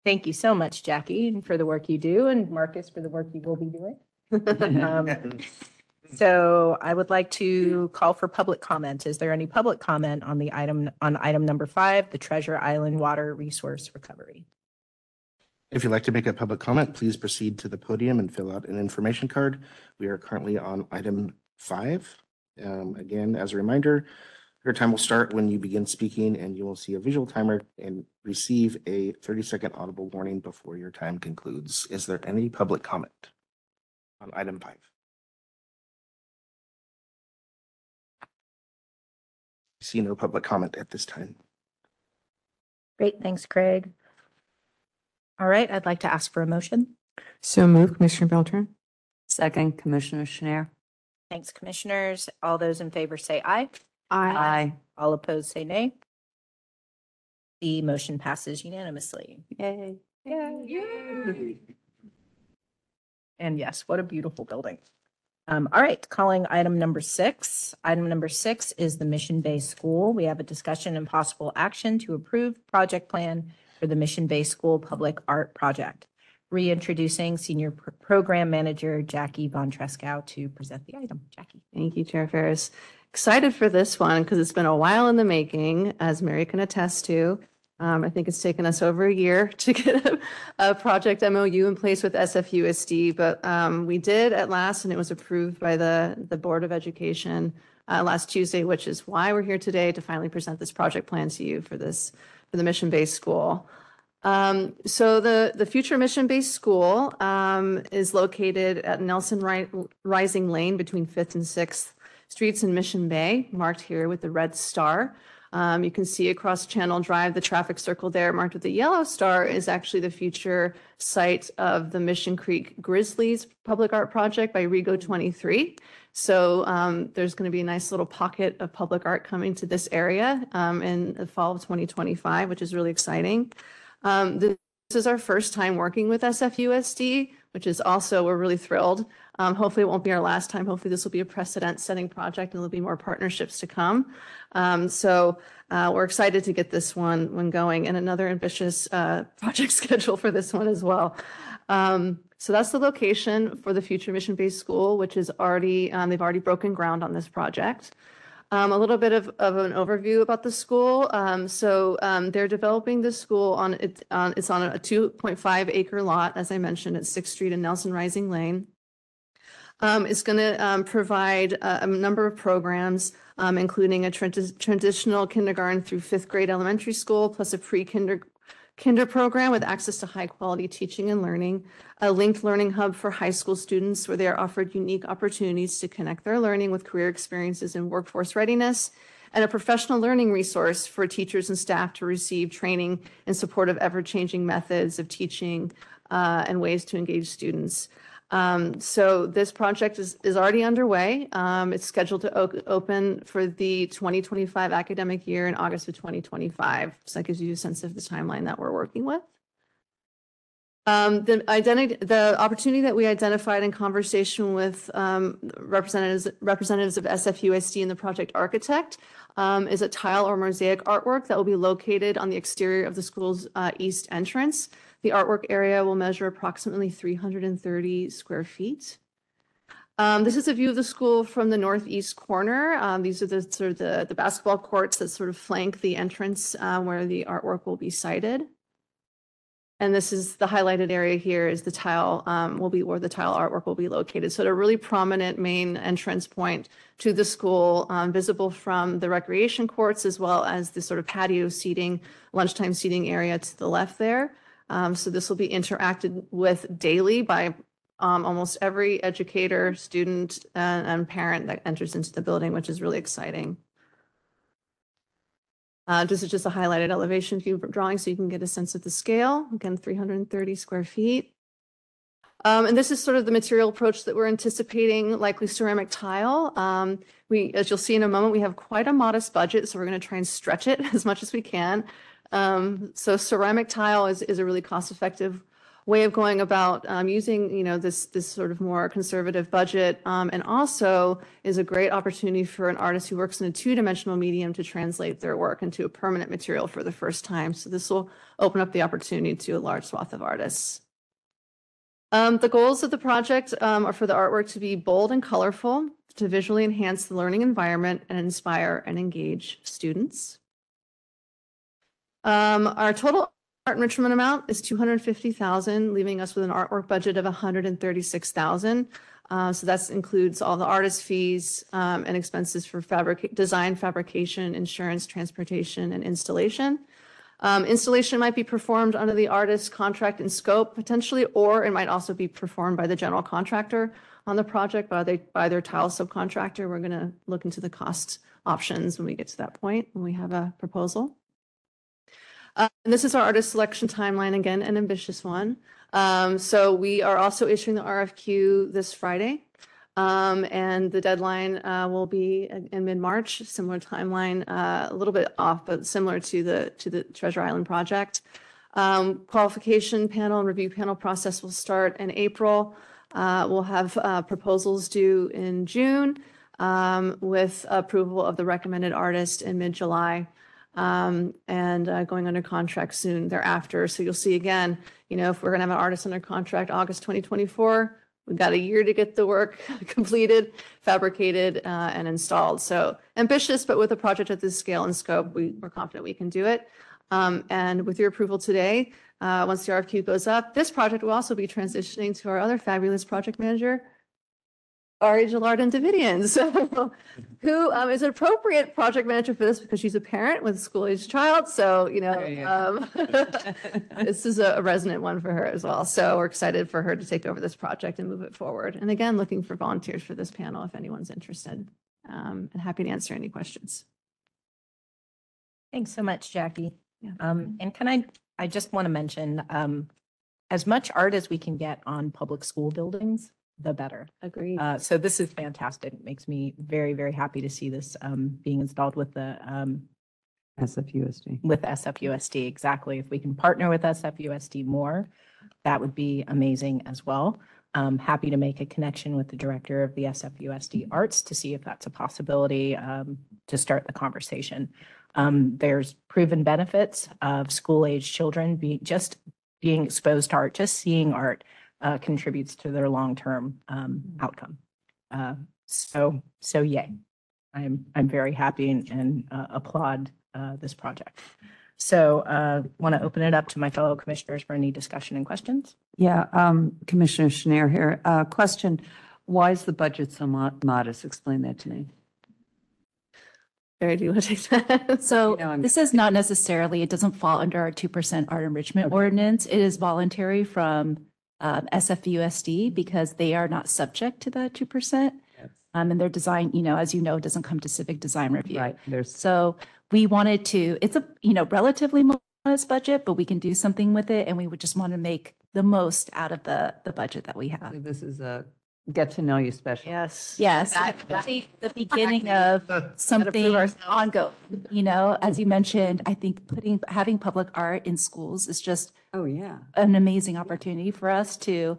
Thank you so much, Jackie, and for the work you do and Marcus for the work you will be doing. Um, So I would like to call for public comment. Is there any public comment on the item, on item number five, the Treasure Island Water Resource Recovery? If you'd like to make a public comment, please proceed to the podium and fill out an information card. We are currently on item five. Um, Again, as a reminder, your time will start when you begin speaking and you will see a visual timer and receive a 30-second audible warning before your time concludes. Is there any public comment on item five? I See no public comment at this time. Great, thanks, Craig. All right, I'd like to ask for a motion. So move, Commissioner Beltran. Second, Commissioner Schnair. Thanks, commissioners. All those in favor say aye. Aye. All opposed say nay. The motion passes unanimously. Yay. Yay. And yes, what a beautiful building. Um, all right, calling item number six. Item number six is the Mission Bay school. We have a discussion and possible action to approve project plan for the Mission Bay school public art project. Reintroducing Senior Pro- Program Manager Jackie Von Treskow to present the item. Jackie. Thank you, Chair Ferras. Excited for this one because it's been a while in the making, as Mary can attest to. Um, I think it's taken us over a year to get a, a project MOU in place with SFUSD, but um, we did at last, and it was approved by the, the Board of Education uh, last Tuesday, which is why we're here today to finally present this project plan to you for this, for the Mission Bay school. Um, so the, the future Mission Bay school, um, is located at Nelson Ri- Rising Lane between Fifth and Sixth Streets in Mission Bay, marked here with the red star. Um, you can see across Channel Drive, the traffic circle there marked with the yellow star is actually the future site of the Mission Creek Grizzlies Public Art Project by Rigo 23. So um, there's going to be a nice little pocket of public art coming to this area um, in the fall of 2025, which is really exciting. Um, this is our first time working with SFUSD, which is also, we're really thrilled. Um, hopefully it won't be our last time. Hopefully this will be a precedent setting project and there'll be more partnerships to come. Um, so uh, we're excited to get this one, one going and another ambitious uh, project schedule for this one as well. Um, so that's the location for the future Mission Bay school, which is already, um, they've already broken ground on this project. Um, a little bit of, of an overview about the school. Um, so um, they're developing the school on it. On, it's on a 2.5 acre lot, as I mentioned, at Sixth Street and Nelson Rising Lane. Um, it's going to um, provide a, a number of programs, um, including a trans- transitional kindergarten through fifth grade elementary school, plus a pre-kinder kinder program with access to high quality teaching and learning, a linked learning hub for high school students where they are offered unique opportunities to connect their learning with career experiences and workforce readiness, and a professional learning resource for teachers and staff to receive training in support of ever changing methods of teaching uh, and ways to engage students. Um, so this project is, is already underway. Um, it's scheduled to open for the 2025 academic year in August of 2025. So that gives you a sense of the timeline that we're working with. Um, the identity, the opportunity that we identified in conversation with representatives, representatives of SFUSD and the project architect is a tile or mosaic artwork that will be located on the exterior of the school's uh, east entrance. The artwork area will measure approximately 330 square feet. Um, this is a view of the school from the northeast corner. Um, these are the sort of the, the basketball courts that sort of flank the entrance uh, where the artwork will be sited. And this is the highlighted area here is the tile um, will be where the tile artwork will be located. So a really prominent main entrance point to the school, um, visible from the recreation courts as well as the sort of patio seating, lunchtime seating area to the left there. Um, so this will be interacted with daily by um, almost every educator, student, and, and parent that enters into the building, which is really exciting. Uh, this is just a highlighted elevation view drawing so you can get a sense of the scale. Again, 330 square feet. Um, and this is sort of the material approach that we're anticipating, likely ceramic tile. Um, we, as you'll see in a moment, we have quite a modest budget, so we're going to try and stretch it as much as we can. Um, so ceramic tile is, is a really cost-effective way of going about um, using, you know, this this sort of more conservative budget, um, and also is a great opportunity for an artist who works in a two-dimensional medium to translate their work into a permanent material for the first time. So this will open up the opportunity to a large swath of artists. Um, the goals of the project um, are for the artwork to be bold and colorful, to visually enhance the learning environment and inspire and engage students. Um, our total art enrichment amount is two hundred fifty thousand, leaving us with an artwork budget of hundred and thirty-six thousand. Uh, so that includes all the artist fees, um, and expenses for fabric, design, fabrication, insurance, transportation, and installation. Um, installation might be performed under the artist's contract and scope potentially, or it might also be performed by the general contractor on the project by, by their tile subcontractor. We're going to look into the cost options when we get to that point, when we have a proposal. Uh, and this is our artist selection timeline, again, an ambitious one. Um, so we are also issuing the RFQ this Friday. Um, and the deadline uh, will be in mid-March, similar timeline, uh, a little bit off, but similar to the to the Treasure Island project. Um, qualification panel and review panel process will start in April. Uh, We'll have uh, proposals due in June um, with approval of the recommended artist in mid-July um, and uh, going under contract soon thereafter. So you'll see again, you know, if we're going to have an artist under contract August 2024, we've got a year to get the work completed, fabricated, uh, and installed. So ambitious, but with a project at this scale and scope, we, we're confident we can do it. Um, And with your approval today, uh, once the RFQ goes up, this project will also be transitioning to our other fabulous project manager, Ari Gillard and Davidian, so who um, is an appropriate project manager for this because she's a parent with a school-aged child. So, you know, There you go. um, this is a a resonant one for her as well. So we're excited for her to take over this project and move it forward. And again, looking for volunteers for this panel if anyone's interested. Um, And happy to answer any questions. Thanks so much, Jackie. Yeah. Um, and can I, I just want to mention, um, as much art as we can get on public school buildings, the better. Agreed. Uh, so this is fantastic. It makes me very, very happy to see this, um, being installed with the, um, SFUSD. with SFUSD. Exactly. If we can partner with SFUSD more, that would be amazing as well. Um, happy to make a connection with the director of the SFUSD Arts to see if that's a possibility, um, to start the conversation. Um, there's proven benefits of school age children being, just being exposed to art, just seeing art, uh, contributes to their long-term, um, outcome. Uh, so, so yay. I'm, I'm very happy and, and uh, applaud, uh, this project. So, uh, want to open it up to my fellow commissioners for any discussion and questions? Yeah, um, Commissioner Schnair here. Uh, Question, why is the budget so mo- modest? Explain that to me. Barry, do you want to take that? So You know, I'm- this is not necessarily, it doesn't fall under our 2% art enrichment ordinance. It is voluntary from um, SFUSD because they are not subject to that 2%. Um, And their design, you know, as you know, doesn't come to civic design review. Right, there's, So we wanted to, it's a, you know, relatively modest budget, but we can do something with it. And we would just want to make the most out of the, the budget that we have. this is a get to know you special. Yes. Yes, the the beginning of something ourselves. ongoing, you know, as you mentioned, I think putting, having public art in schools is just Oh, yeah. an amazing opportunity for us to,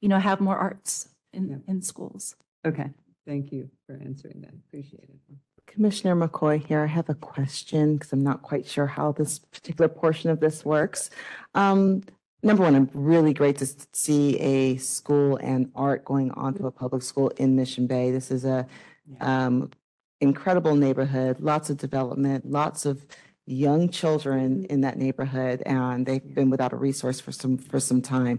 you know, have more arts in, in schools. Okay, thank you for answering that. Appreciate it. Commissioner McCoy here. I have a question because I'm not quite sure how this particular portion of this works. Um, number one, I'm really great to s- see a school and art going on to a public school in Mission Bay. This is a um, incredible neighborhood, lots of development, lots of young children in that neighborhood, and they've been without a resource for some, for some time.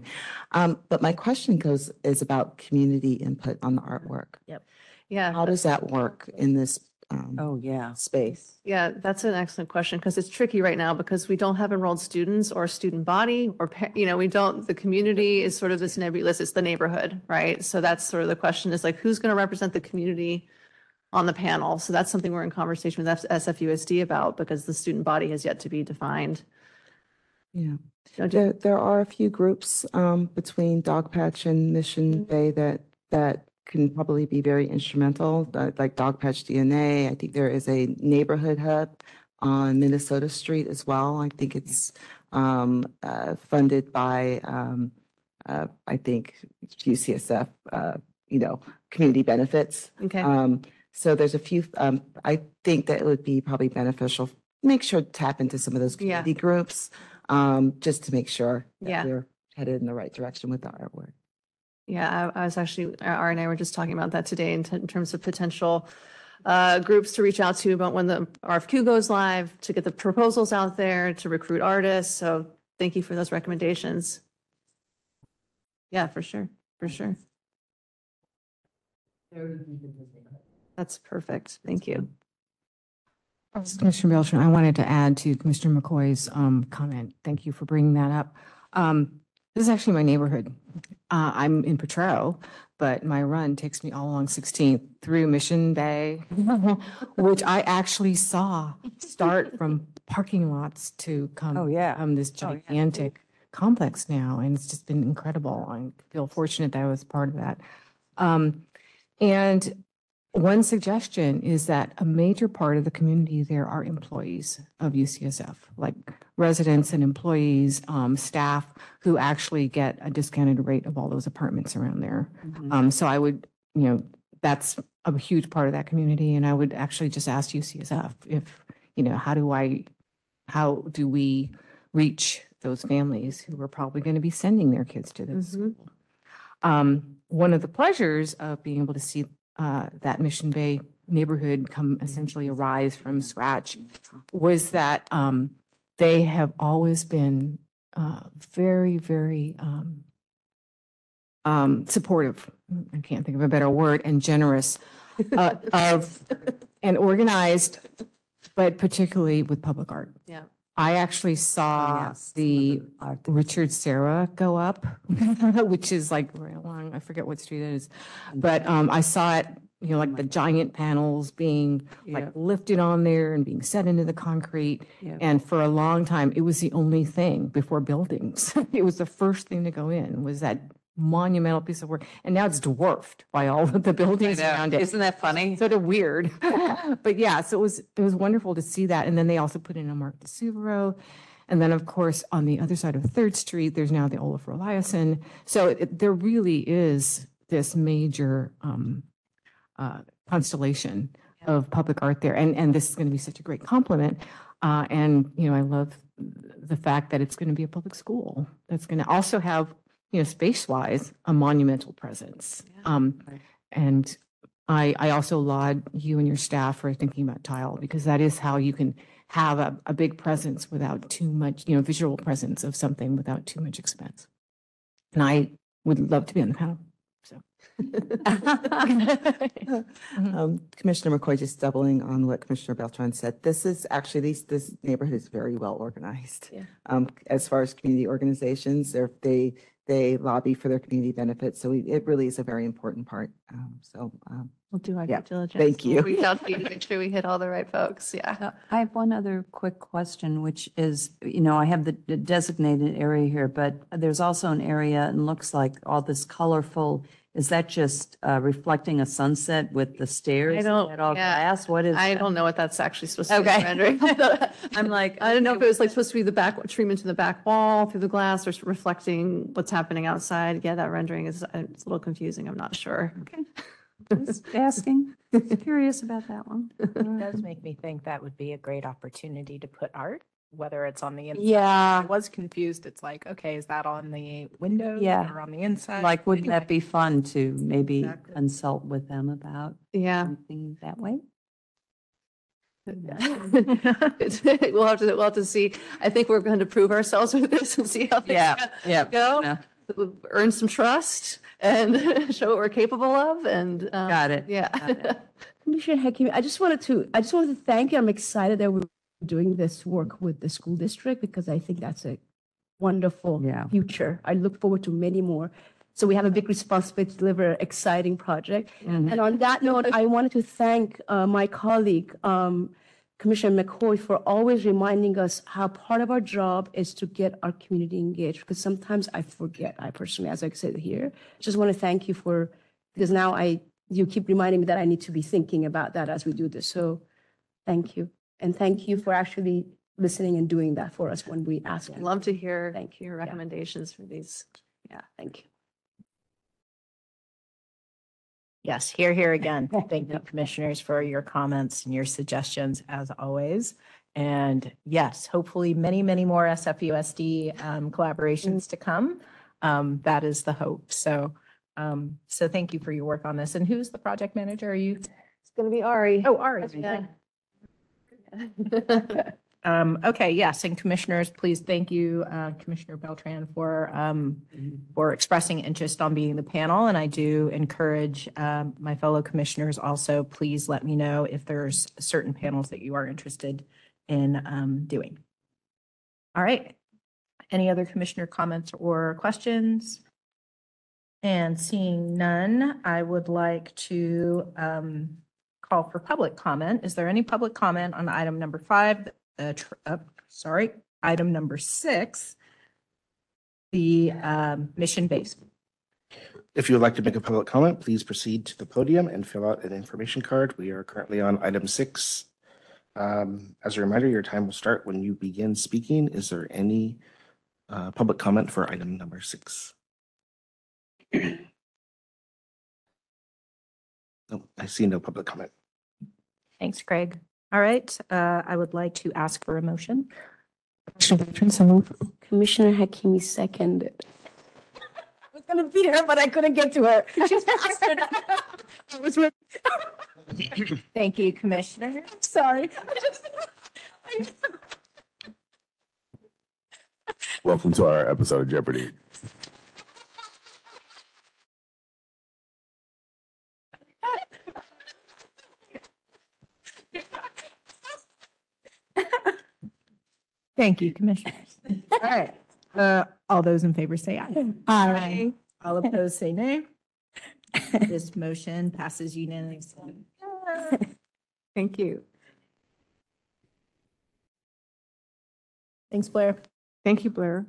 Um, but my question goes, is about community input on the artwork. Yep. Yeah. How does that work in this um, Oh, yeah. space? Yeah, that's an excellent question because it's tricky right now because we don't have enrolled students or student body or, pa- you know, we don't, the community is sort of this nebulous, it's the neighborhood, right? So that's sort of the question is like, who's going to represent the community on the panel? So that's something we're in conversation with F- SFUSD about because the student body has yet to be defined. Yeah, Don't you- there, there are a few groups um, between Dogpatch and Mission Bay that, that can probably be very instrumental, uh, like Dogpatch DNA. I think there is a neighborhood hub on Minnesota Street as well. I think it's um, uh, funded by, um, uh, I think, UCSF, uh, you know, community benefits. Okay, Um, so there's a few, um, I think that it would be probably beneficial, make sure to tap into some of those Yeah. community groups, um, just to make sure Yeah. that we're headed in the right direction with the artwork. Yeah, I I was actually, Ari and I were just talking about that today in in terms of potential uh, groups to reach out to about when the RFQ goes live, to get the proposals out there, to recruit artists. So thank you for those recommendations. Yeah, for sure, for sure. That's perfect. Thank you. Commissioner Beltran, I wanted to add to Commissioner McCoy's um, comment. Thank you for bringing that up. Um, This is actually my neighborhood. Uh, I'm in Potrero, but my run takes me all along 16th through Mission Bay, which I actually saw start from parking lots to come. Oh, yeah. um, this Oh, yeah. gigantic complex now, and it's just been incredible. I feel fortunate that I was part of that. Um, and one suggestion is that a major part of the community there are employees of UCSF, like residents and employees, um, staff who actually get a discounted rate of all those apartments around there. Mhm. Um, so I would, you know, that's a huge part of that community, and I would actually just ask UCSF if, you know, how do I, how do we reach those families who are probably going to be sending their kids to this Mhm. Um, one of the pleasures of being able to see uh, that Mission Bay neighborhood come essentially arise from scratch was that um, they have always been uh, very, very um, um, supportive. I can't think of a better word, and generous uh, of and organized, but particularly with public art. Yeah. I actually saw yes, the. Richard Serra go up, which is like right along, I forget what street it is. But um, I saw it, you know, like the giant panels being like lifted on there and being set into the concrete. Yeah. And for a long time, it was the only thing before buildings. It was the first thing to go in was that monumental piece of work. And now it's dwarfed by all of the buildings around it Isn't that funny? sort of weird. but yeah, so it was it was wonderful to see that. And then they also put in a Mark De di Suvero. And then, of course, on the other side of Third Street, there's now the Olaf Eliasson. So it, there really is this major um, uh, constellation of public art there. And, and this is going to be such a great compliment. Uh, and, you know, I love the fact that it's going to be a public school that's going to also have, you know, space-wise, a monumental presence. Um, and I, I also laud you and your staff for thinking about tile because that is how you can have a, a big presence without too much, you know, visual presence of something without too much expense. And I would love to be on the panel, so. Um, Commissioner McCoy, just doubling on what Commissioner Beltran said, this is actually, these, this neighborhood is very well organized. Yeah. Um, as far as community organizations, they're, they, they lobby for their community benefits, so we- it really is a very important part. Um, so, um, We'll do our Yeah, due diligence. thank you. Reach out to you to make sure we hit all the right folks. Yeah. I have one other quick question, which is, you know, I have the the designated area here, but there's also an area and looks like all this colorful, is that just uh, reflecting a sunset with the stairs? Is don't- that all yeah. glass? What is? I that? don't know what that's actually supposed to be Okay. rendering. I'm like. I don't know if it was like supposed to be the back, treatment to the back wall through the glass or s- reflecting what's happening outside. Yeah, that rendering is, uh, it's a little confusing. I'm not sure. Okay. Just asking, curious about that one. It does make me think that would be a great opportunity to put art, whether it's on the inside. I Yeah, was confused. It's like, okay, is that on the window Yeah. or on the inside? like, wouldn't that Anyway. be fun to maybe Exactly. consult with them about Yeah. something that way? We'll have to, we'll have to see. I think we're going to prove ourselves with this and see how things Yeah, yeah. go. no. Earn some trust and show what we're capable of and. um, Got it. Yeah. got it. Commissioner Hakimi, I just wanted to, I just wanted to thank you. I'm excited that we're doing this work with the school district because I think that's a wonderful Yeah. future. I look forward to many more. So we have a big responsibility to deliver an exciting project. Mhm. And on that note, I wanted to thank uh, my colleague, um, Commissioner McCoy, for always reminding us how part of our job is to get our community engaged, because sometimes I forget, I personally, as I said here. Just want to thank you for, because now I, you keep reminding me that I need to be thinking about that as we do this. So thank you. And thank you for actually listening and doing that for us when we ask. you. Love to hear Thank you. your Yeah. recommendations for these. Yeah, thank you. Yes, here, here again. Thank you, commissioners, for your comments and your suggestions as always. And yes, hopefully many, many more SFUSD um, collaborations to come. Um, That is the hope. So, um, so thank you for your work on this. And who's the project manager? Are you? It's going to be Ari. Oh, Ari. Yeah. Um, okay, yes, and commissioners, please thank you, uh, Commissioner Beltran for, um, for expressing interest on being the panel. And I do encourage, um, my fellow commissioners also, please let me know if there's certain panels that you are interested in, um, doing. All right. Any other commissioner comments or questions? And seeing none, I would like to, um, call for public comment. Is there any public comment on item number five? Uh, tr- uh, sorry, item number six, the um, mission base. If you would like to make a public comment, please proceed to the podium and fill out an information card. We are currently on item six. Um, As a reminder, your time will start when you begin speaking. Is there any uh, public comment for item number six? No, I see no public comment. Thanks, Craig. All right, uh, I would like to ask for a motion. Commissioner Beltran, so moved. Commissioner Hakimi seconded. I was gonna beat her, but I couldn't get to her. I was with- Thank you, Commissioner. Sorry. Welcome to our episode of Jeopardy. Thank you, Commissioners. All right, uh, all those in favor say aye. Aye. All opposed say nay. This motion passes unanimously. Thank you. Thanks, Blair. Thank you, Blair.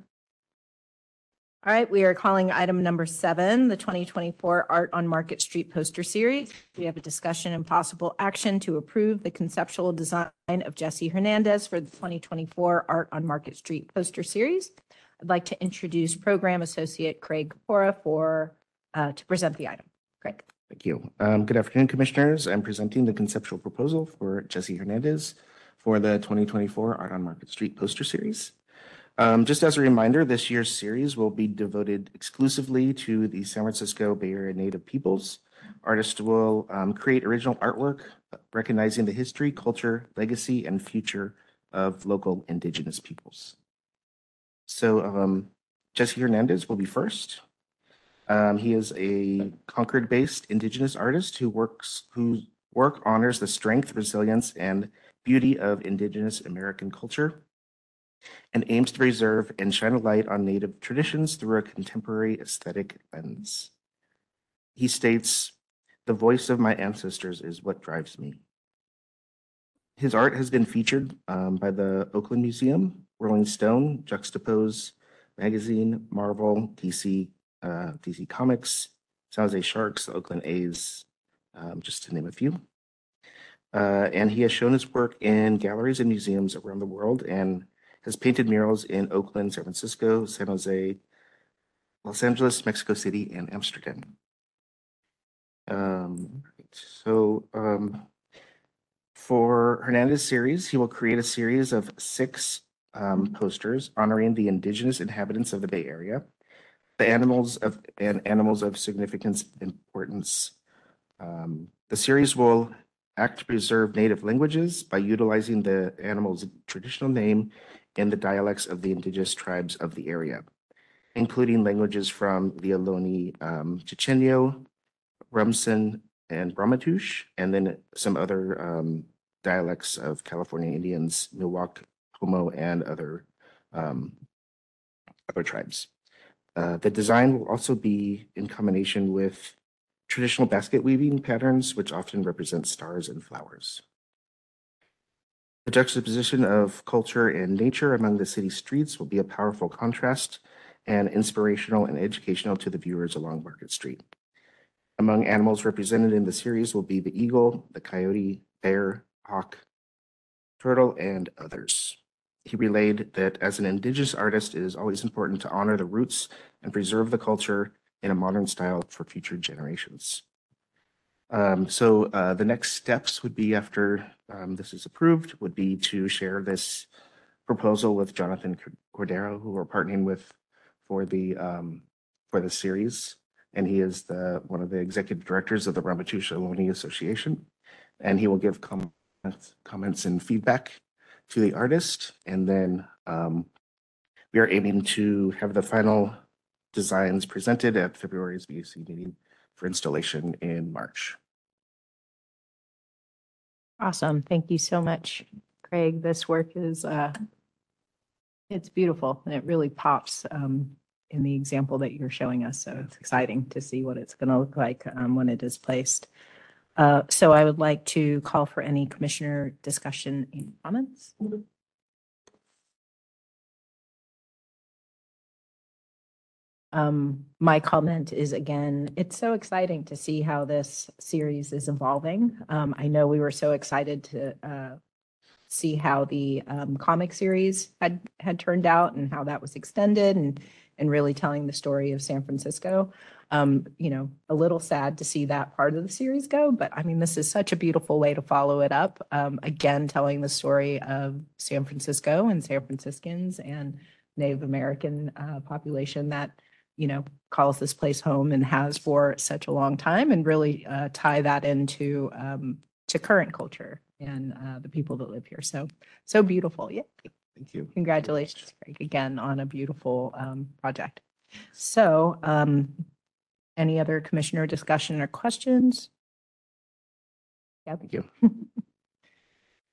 All right, we are calling item number seven, the 2024 Art on Market Street Poster Series. We have a discussion and possible action to approve the conceptual design of Jesse Hernandez for the 2024 Art on Market Street Poster Series. I'd like to introduce Program Associate Craig Corpora for, uh, to present the item. Craig. Thank you. Um, Good afternoon, Commissioners. I'm presenting the conceptual proposal for Jesse Hernandez for the 2024 Art on Market Street Poster Series. Um, Just as a reminder, this year's series will be devoted exclusively to the San Francisco Bay Area Native peoples. Artists will um, create original artwork recognizing the history, culture, legacy, and future of local indigenous peoples. So um, Jesse Hernandez will be first. Um, he is a Concord-based indigenous artist who works, whose work honors the strength, resilience, and beauty of indigenous American culture and aims to preserve and shine a light on Native traditions through a contemporary aesthetic lens. He states, "The voice of my ancestors is what drives me." His art has been featured um, by the Oakland Museum, Rolling Stone, Juxtapose Magazine, Marvel, DC, uh, DC Comics, San Jose Sharks, the Oakland A's, um, just to name a few. Uh, and he has shown his work in galleries and museums around the world and has painted murals in Oakland, San Francisco, San Jose, Los Angeles, Mexico City, and Amsterdam. Um, so um, for Hernandez series, he will create a series of six um, posters honoring the indigenous inhabitants of the Bay Area, the animals of and animals of significance importance. Um, the series will act to preserve native languages by utilizing the animal's traditional name in the dialects of the indigenous tribes of the area, including languages from the Ohlone, um, Chochenyo, Rumsen, and Ramaytush, and then some other um, dialects of California Indians, Miwok, Pomo, and other um, other tribes. Uh, the design will also be in combination with traditional basket weaving patterns, which often represent stars and flowers. The juxtaposition of culture and nature among the city streets will be a powerful contrast and inspirational and educational to the viewers along Market Street. Among animals represented in the series will be the eagle, the coyote, bear, hawk, turtle, and others. He relayed that as an indigenous artist, it is always important to honor the roots and preserve the culture in a modern style for future generations. Um, so uh, the next steps would be after um, this is approved, would be to share this proposal with Jonathan Cordero, who we're partnering with for the um, for the series, and he is the one of the executive directors of the Ramaytush Ohlone Association, and he will give comments, comments and feedback to the artist, and then um, we are aiming to have the final designs presented at February's VAC meeting for installation in March. Awesome. Thank you so much, Craig. This work is, uh, it's beautiful and it really pops, um, in the example that you're showing us. So it's exciting to see what it's going to look like, um, when it is placed. Uh, so I would like to call for any commissioner discussion and comments. Um, my comment is again, it's so exciting to see how this series is evolving. Um, I know we were so excited to, uh, see how the, um, comic series had, had turned out and how that was extended and, and really telling the story of San Francisco. Um, you know, a little sad to see that part of the series go, but I mean, this is such a beautiful way to follow it up. Um, again, telling the story of San Francisco and San Franciscans and Native American, uh, population that, you know, calls this place home and has for such a long time and really, uh, tie that into, um, to current culture and, uh, the people that live here. So, so beautiful. Yeah. Thank you. Congratulations, Craig, again on a beautiful um, project. So um, any other commissioner discussion or questions? Yeah, thank you.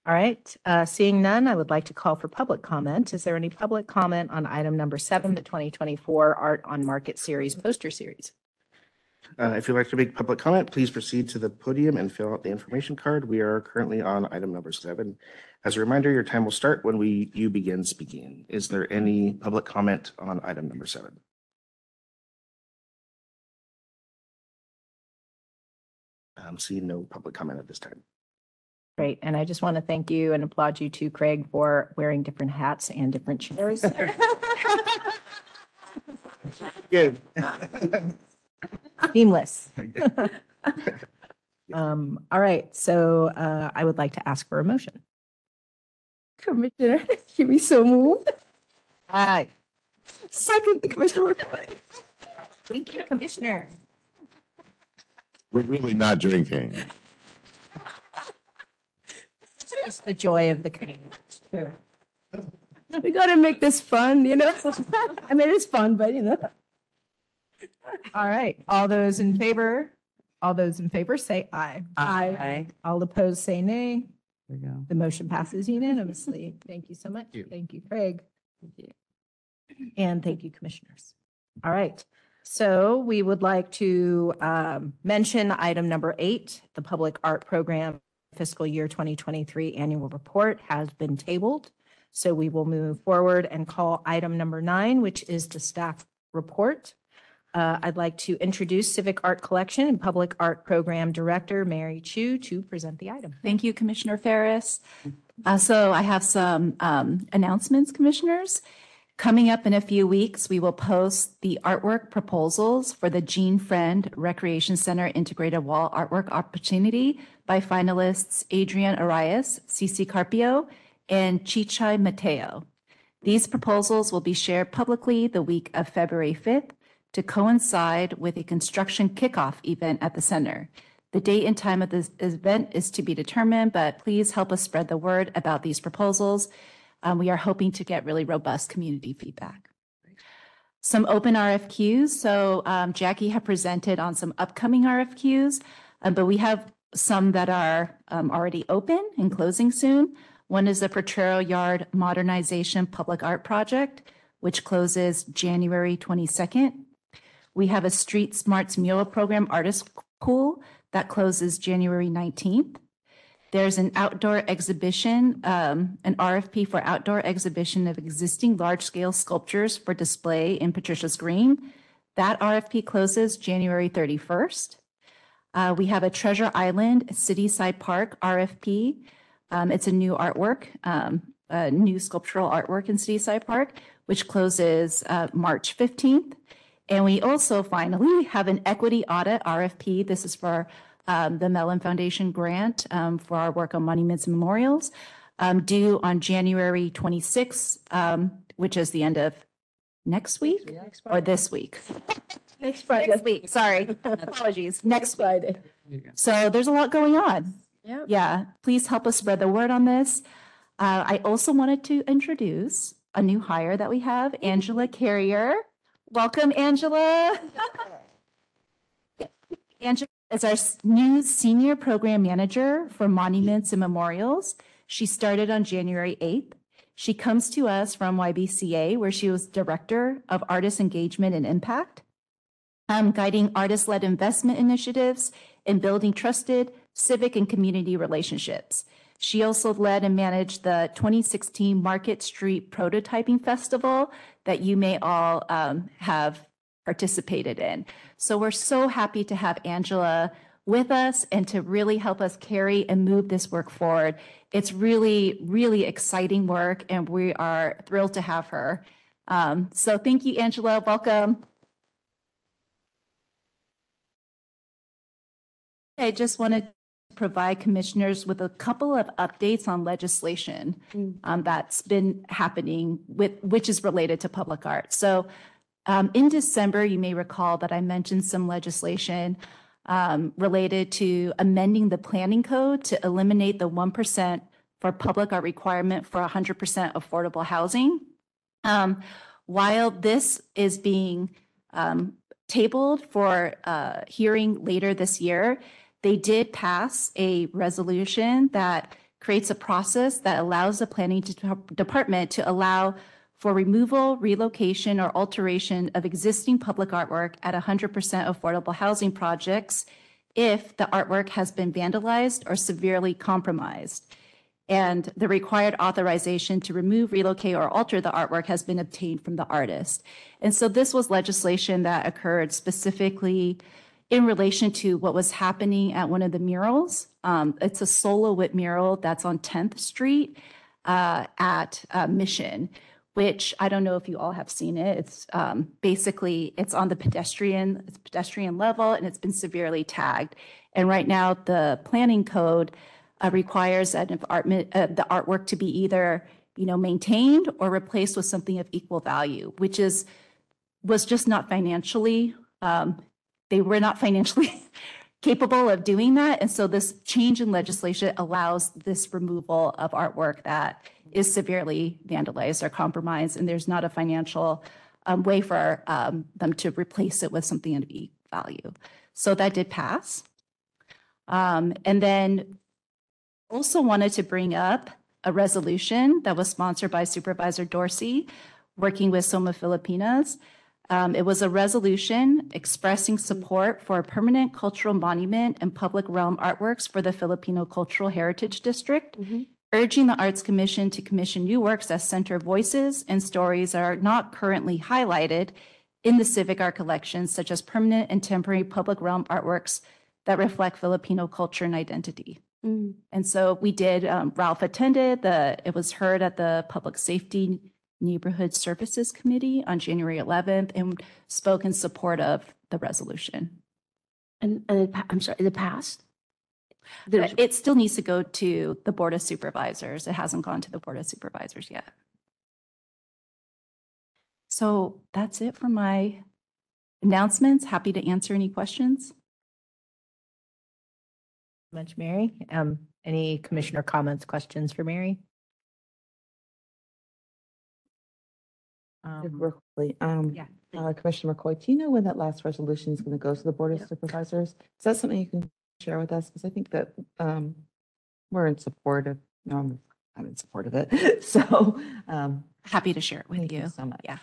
All right, uh, seeing none, I would like to call for public comment. Is there any public comment on item number seven, the 2024 Art on Market Series poster series? Uh, If you'd like to make public comment, please proceed to the podium and fill out the information card. We are currently on item number seven. As a reminder, your time will start when we, you begin speaking. Is there any public comment on item number seven? I'm seeing no public comment at this time. Great, and I just want to thank you and applaud you too, Craig, for wearing different hats and different chairs. Good. Seamless. Um, all right, so, uh, I would like to ask for a motion. Commissioner, you be so moved. Aye. Second, Commissioner. Thank you, Commissioner. We're really not drinking. It's the joy of the cream. We gotta make this fun, you know? I mean, it's fun, but you know. All right, all those in favor, all those in favor say aye. Aye. All opposed say nay. There you go. The motion passes unanimously. Thank you so much. Thank you. Craig. Thank you, Craig. And thank you, commissioners. All right. So we would like to um, mention item number eight, the Public Art Program Fiscal Year 2023 Annual Report has been tabled. So we will move forward and call item number nine, which is the staff report. Uh, I'd like to introduce Civic Art Collection and Public Art Program Director Mary Chou to present the item. Thank you, Commissioner Ferras. So I have some um, announcements, Commissioners. Coming up in a few weeks, we will post the artwork proposals for the Gene Friend Recreation Center Integrated Wall Artwork Opportunity by finalists Adrian Arias, Cece Carpio, and Chichai Mateo. These proposals will be shared publicly the week of February 5th to coincide with a construction kickoff event at the center. The date and time of this event is to be determined, but please help us spread the word about these proposals. Um, we are hoping to get really robust community feedback. Some open RFQs. So um, Jackie had presented on some upcoming RFQs, uh, but we have some that are um, already open and closing soon. One is the Potrero Yard Modernization Public Art Project, which closes January 22nd. We have a Street Smarts Mural Program Artist Pool that closes January 19th. There's an outdoor exhibition, um, an RFP for outdoor exhibition of existing large-scale sculptures for display in Patricia's Green. That RFP closes January 31st. Uh, we have a Treasure Island Cityside Park RFP. Um, it's a new artwork, um, a new sculptural artwork in Cityside Park, which closes uh, March 15th. And we also finally have an equity audit RFP. This is for um, the Mellon Foundation grant um, for our work on monuments and memorials, um, due on January 26th, um, which is the end of next week or this week. Next Friday. Next week, sorry, apologies, next week. Friday. So there's a lot going on. Yep. Yeah, please help us spread the word on this. Uh, I also wanted to introduce a new hire that we have, Angela Carrier. Welcome, Angela. Angela is our s- new Senior Program Manager for Monuments and Memorials. She started on January 8th. She comes to us from YBCA, where she was Director of Artist Engagement and Impact, um, guiding artist-led investment initiatives and building trusted civic and community relationships. She also led and managed the 2016 Market Street Prototyping Festival that you may all um, have participated in. So we're so happy to have Angela with us and to really help us carry and move this work forward. It's really, really exciting work, and we are thrilled to have her. Um, so thank you, Angela. Welcome. I just wanted to provide commissioners with a couple of updates on legislation um, that's been happening with, which is related to public art. So um, in December, you may recall that I mentioned some legislation um, related to amending the planning code to eliminate the 1% for public art requirement for 100% affordable housing. Um, While this is being um, tabled for uh, hearing later this year, they did pass a resolution that creates a process that allows the planning de- department to allow for removal, relocation, or alteration of existing public artwork at 100% affordable housing projects if the artwork has been vandalized or severely compromised. And the required authorization to remove, relocate, or alter the artwork has been obtained from the artist. And so this was legislation that occurred specifically in relation to what was happening at one of the murals. Um, it's a solo wit mural that's on 10th Street uh, at uh, Mission, which I don't know if you all have seen it. It's um, basically it's on the pedestrian it's pedestrian level and it's been severely tagged. And right now, the planning code uh, requires that if art, uh, the artwork to be either you know maintained or replaced with something of equal value, which is was just not financially um, they were not financially capable of doing that. And so this change in legislation allows this removal of artwork that is severely vandalized or compromised, and there's not a financial um, way for um, them to replace it with something of value. So that did pass. Um, and then also wanted to bring up a resolution that was sponsored by Supervisor Dorsey, working with SoMa Pilipinas. Um, it was a resolution expressing support for a permanent cultural monument and public realm artworks for the Filipino Cultural Heritage District, urging the Arts Commission to commission new works that center voices and stories that are not currently highlighted in the civic art collections, such as permanent and temporary public realm artworks that reflect Filipino culture and identity. And so we did, um, Ralph attended the, it was heard at the Public Safety Neighborhood Services Committee on January 11th and spoke in support of the resolution. And, and it pa- I'm sorry, the past? Uh, It still needs to go to the Board of Supervisors. It hasn't gone to the Board of Supervisors yet. So that's it for my announcements. Happy to answer any questions. Much, Mary. Um, any commissioner comments, questions for Mary? Um, quickly, um, yeah, uh, Commissioner McCoy, do you know when that last resolution is going to go to the Board of Supervisors? Is that something you can share with us? Because I think that, um, we're in support of, no, I'm, I'm in support of it. So, um, Happy to share it with thank you. you so much. Yeah.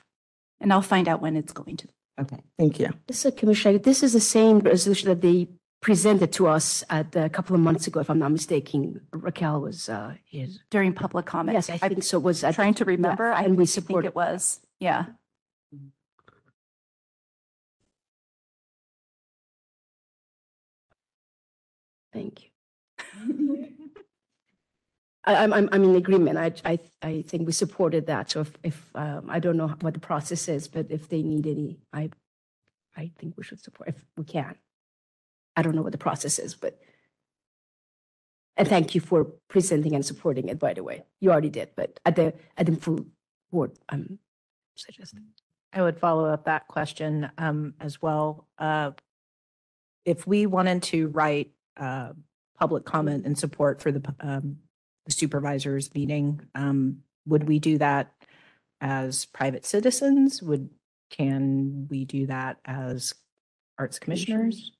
And I'll find out when it's going to. Okay, thank you. This is Commissioner, this is the same resolution that they presented to us at a couple of months ago, if I'm not mistaken. Raquel was, uh, is, During public comment. yes, I I'm think so, was. at- Trying to remember. I and we think support it was. Yeah. Thank you. I, I'm, I'm, I'm in agreement. I, I, I think we supported that. So if, if, um, I don't know what the process is, but if they need any, I, I think we should support, if we can. I don't know what the process is, but. And thank you for presenting and supporting it, by the way. You already did, but at the, at the full board, I'm suggesting. I would follow up that question um, as well. Uh, If we wanted to write uh, public comment and support for the um, the supervisors meeting, um, would we do that as private citizens? Would, can we do that as arts commissioners?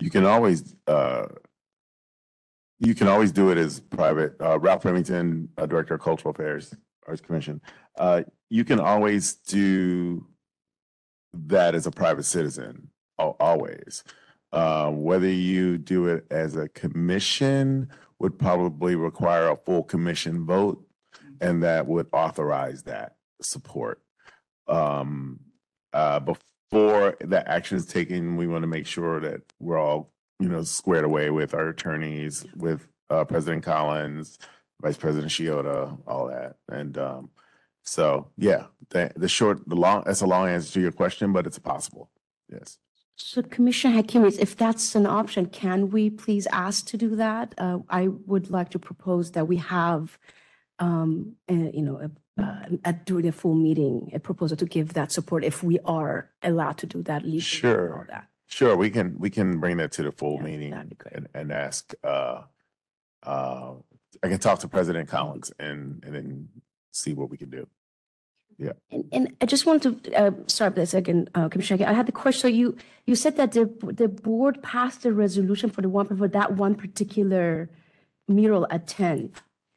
You can always, uh, you can always do it as private. Uh, Ralph Remington, uh, Director of Cultural Affairs, Arts Commission. Uh, you can always do that as a private citizen, always. Uh, whether you do it as a commission would probably require a full commission vote, and that would authorize that support. Um, uh, before the action is taken, we want to make sure that we're all, you know, squared away with our attorneys, with uh, President Collins, Vice President Shiota, all that. And um, so, yeah, the, the short, the long, that's a long answer to your question, but it's possible. Yes. So Commissioner Hakimi, if that's an option, can we please ask to do that? Uh, I would like to propose that we have, um, uh, you know, a- uh, at during a full meeting, a proposal to give that support if we are allowed to do that legally. and all Sure. that. Sure, we can, we can bring that to the full Yeah, meeting that'd be great. and, and ask, uh, uh, I can talk to President Collins and, and then see what we can do. Yeah. And, and I just wanted to, uh, sorry for a second, uh, Commissioner, I had the question, so you, you said that the, the board passed the resolution for the one, for that one particular mural at 10.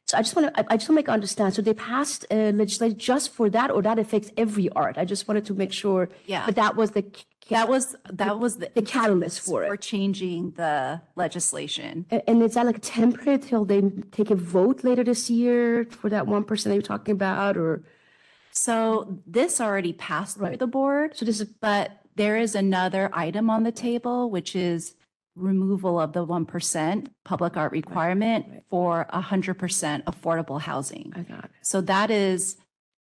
So I just want to, I, just want to make understand, so they passed uh, legislation just for that, or that affects every art? I just wanted to make sure. Yeah. But that was the that was, that was the. the catalyst for For it. changing the legislation. A- And is that like temporary till they take a vote later this year for that one person that you're talking about, or? So this already passed through the board. So this is, But there is another item on the table, which is removal of the one percent public art requirement for hundred percent affordable housing. I got it. So that is,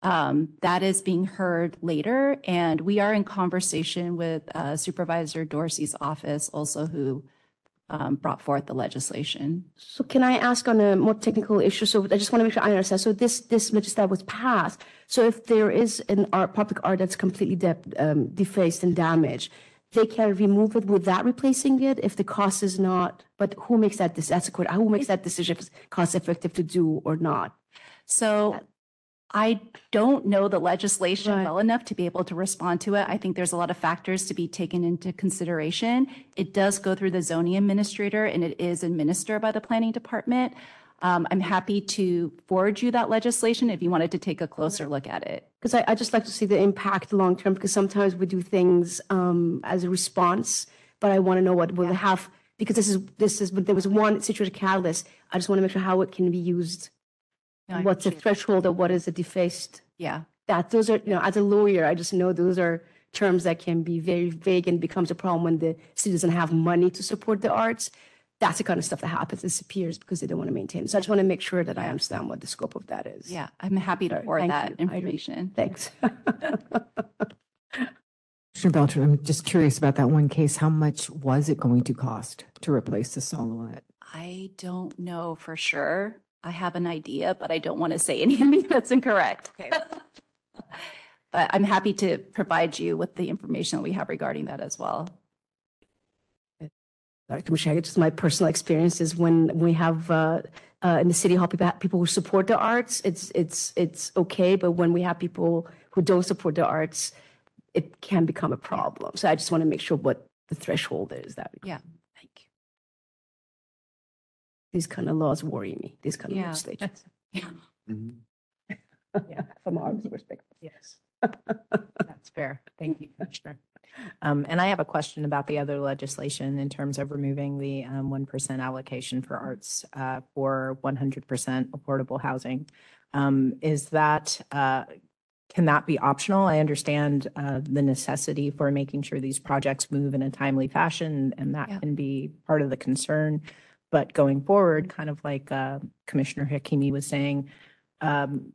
um, that is being heard later, and we are in conversation with uh, Supervisor Dorsey's office also who um, brought forth the legislation. So can I ask on a more technical issue? So I just want to make sure I understand. So this, this legislation was passed. So if there is an art, public art that's completely de- um, defaced and damaged, they can remove it without replacing it if the cost is not, but who makes that, dec- that's a question, who makes that decision if it's cost effective to do or not? So I don't know the legislation Right. well enough to be able to respond to it. I think there's a lot of factors to be taken into consideration. It does go through the zoning administrator and it is administered by the planning department. Um, I'm happy to forward you that legislation if you wanted to take a closer look at it. Because I, I just like to see the impact long term, because sometimes we do things um, as a response, but I want to know what will have, because this is, this is, but there was one situation catalyst. I just want to make sure how it can be used. No, I What's the appreciate- threshold of what is a defaced? Yeah. That, those are, you know, as a lawyer, I just know those are terms that can be very vague and becomes a problem when the city doesn't have money to support the arts. That's the kind of stuff that happens, It disappears because they don't want to maintain. So I just want to make sure that I understand what the scope of that is. Yeah, I'm happy to All right, forward thank that you. I- information. Thanks. Commissioner Beltran, I'm just curious about that one case. How much was it going to cost to replace the soloist? I don't know for sure. I have an idea, but I don't want to say anything that's incorrect. Okay. But I'm happy to provide you with the information that we have regarding that as well. Sorry, Commissioner, it's just my personal experience is when we have, uh, uh, in the city hall, people, people who support the arts, it's, it's, it's okay. But when we have people who don't support the arts, it can become a problem. So I just want to make sure what the threshold is that. Yeah. Thank you. These kind of laws worry me, these kind of Yeah. legislation. Yeah. Yeah, from our perspective. Yes. That's fair. Thank you, Commissioner. Um, and I have a question about the other legislation in terms of removing the, um, one percent allocation for arts, uh, for one hundred percent affordable housing. Um, is that, uh, can that be optional? I understand, uh, the necessity for making sure these projects move in a timely fashion and that Yeah. can be part of the concern. But going forward, kind of like, uh, Commissioner Hakimi was saying, um,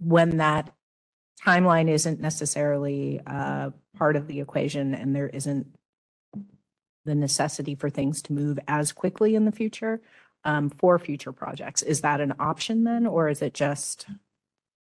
when that timeline isn't necessarily uh, part of the equation and there isn't the necessity for things to move as quickly in the future um, for future projects. Is that an option then, or is it just?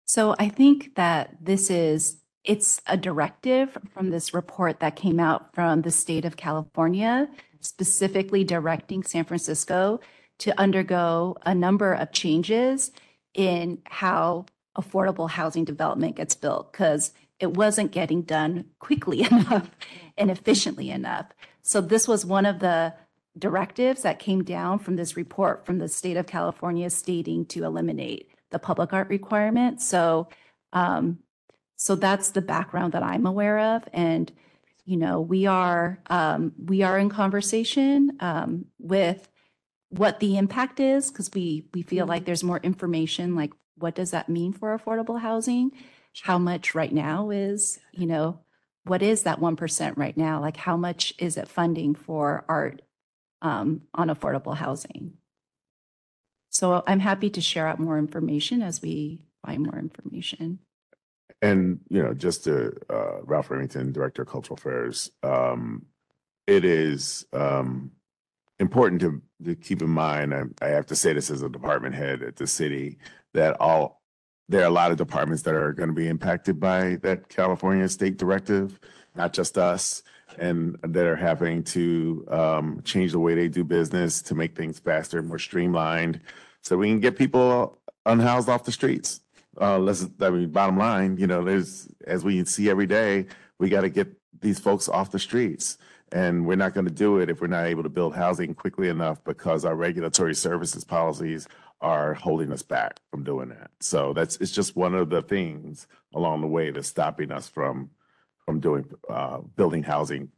So I think that this is, it's a directive from this report that came out from the state of California, specifically directing San Francisco to undergo a number of changes in how affordable housing development gets built because it wasn't getting done quickly enough and efficiently enough. So this was one of the directives that came down from this report from the state of California stating to eliminate the public art requirement. So, um, so that's the background that I'm aware of. And, you know, we are, um, we are in conversation, um, with what the impact is, because we, we feel like there's more information, like what does that mean for affordable housing? How much right now is, you know, what is that 1% right now? Like, how much is it funding for art um, on affordable housing? So I'm happy to share out more information as we find more information. And, you know, just to, uh, Ralph Remington, Director of Cultural Affairs, um, it is, um, important to, to keep in mind, I, I have to say this as a department head at the city, that all, there are a lot of departments that are going to be impacted by that California state directive, not just us, and that are having to, um, change the way they do business to make things faster, more streamlined, so we can get people unhoused off the streets. Uh, let's, I mean, bottom line, you know, there's, as we see every day, we got to get these folks off the streets. And we're not going to do it if we're not able to build housing quickly enough because our regulatory services policies are holding us back from doing that. So that's, it's just one of the things along the way that's stopping us from, from doing, uh, building housing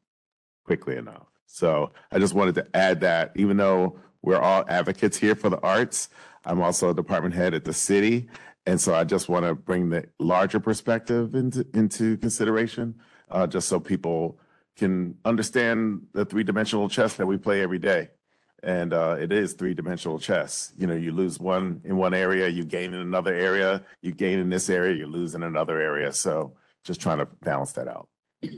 quickly enough. So I just wanted to add that, even though we're all advocates here for the arts, I'm also a department head at the city. And so I just want to bring the larger perspective into, into consideration, uh, just so people can understand the three-dimensional chess that we play every day. And uh, it is three-dimensional chess. You know, you lose one in one area, you gain in another area, you gain in this area, you lose in another area. So just trying to balance that out.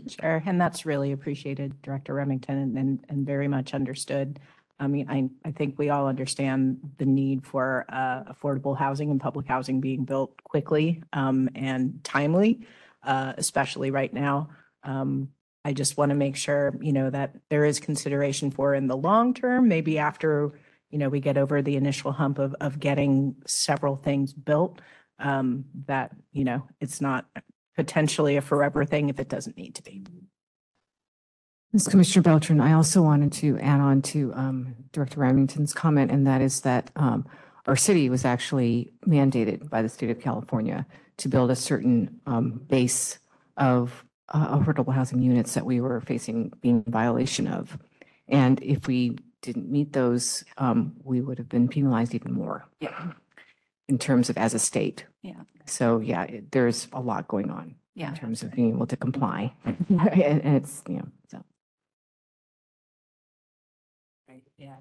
Sure, and that's really appreciated, Director Remington, and- and, and very much understood. I mean, I, I think we all understand the need for uh, affordable housing and public housing being built quickly um, and timely, uh, especially right now. Um, I just want to make sure, you know, that there is consideration for in the long term, maybe after, you know, we get over the initial hump of, of getting several things built, um, that, you know, it's not potentially a forever thing if it doesn't need to be. Ms. Commissioner Beltran, I also wanted to add on to um, Director Remington's comment, and that is that um, our city was actually mandated by the state of California to build a certain um, base of uh, affordable housing units that we were facing being in violation of. And if we didn't meet those, um, we would have been penalized even more. In terms of as a state. Yeah. So, yeah, it- there's a lot going on Yeah. in terms of being able to comply. And and it's, you know, so. Right, yeah.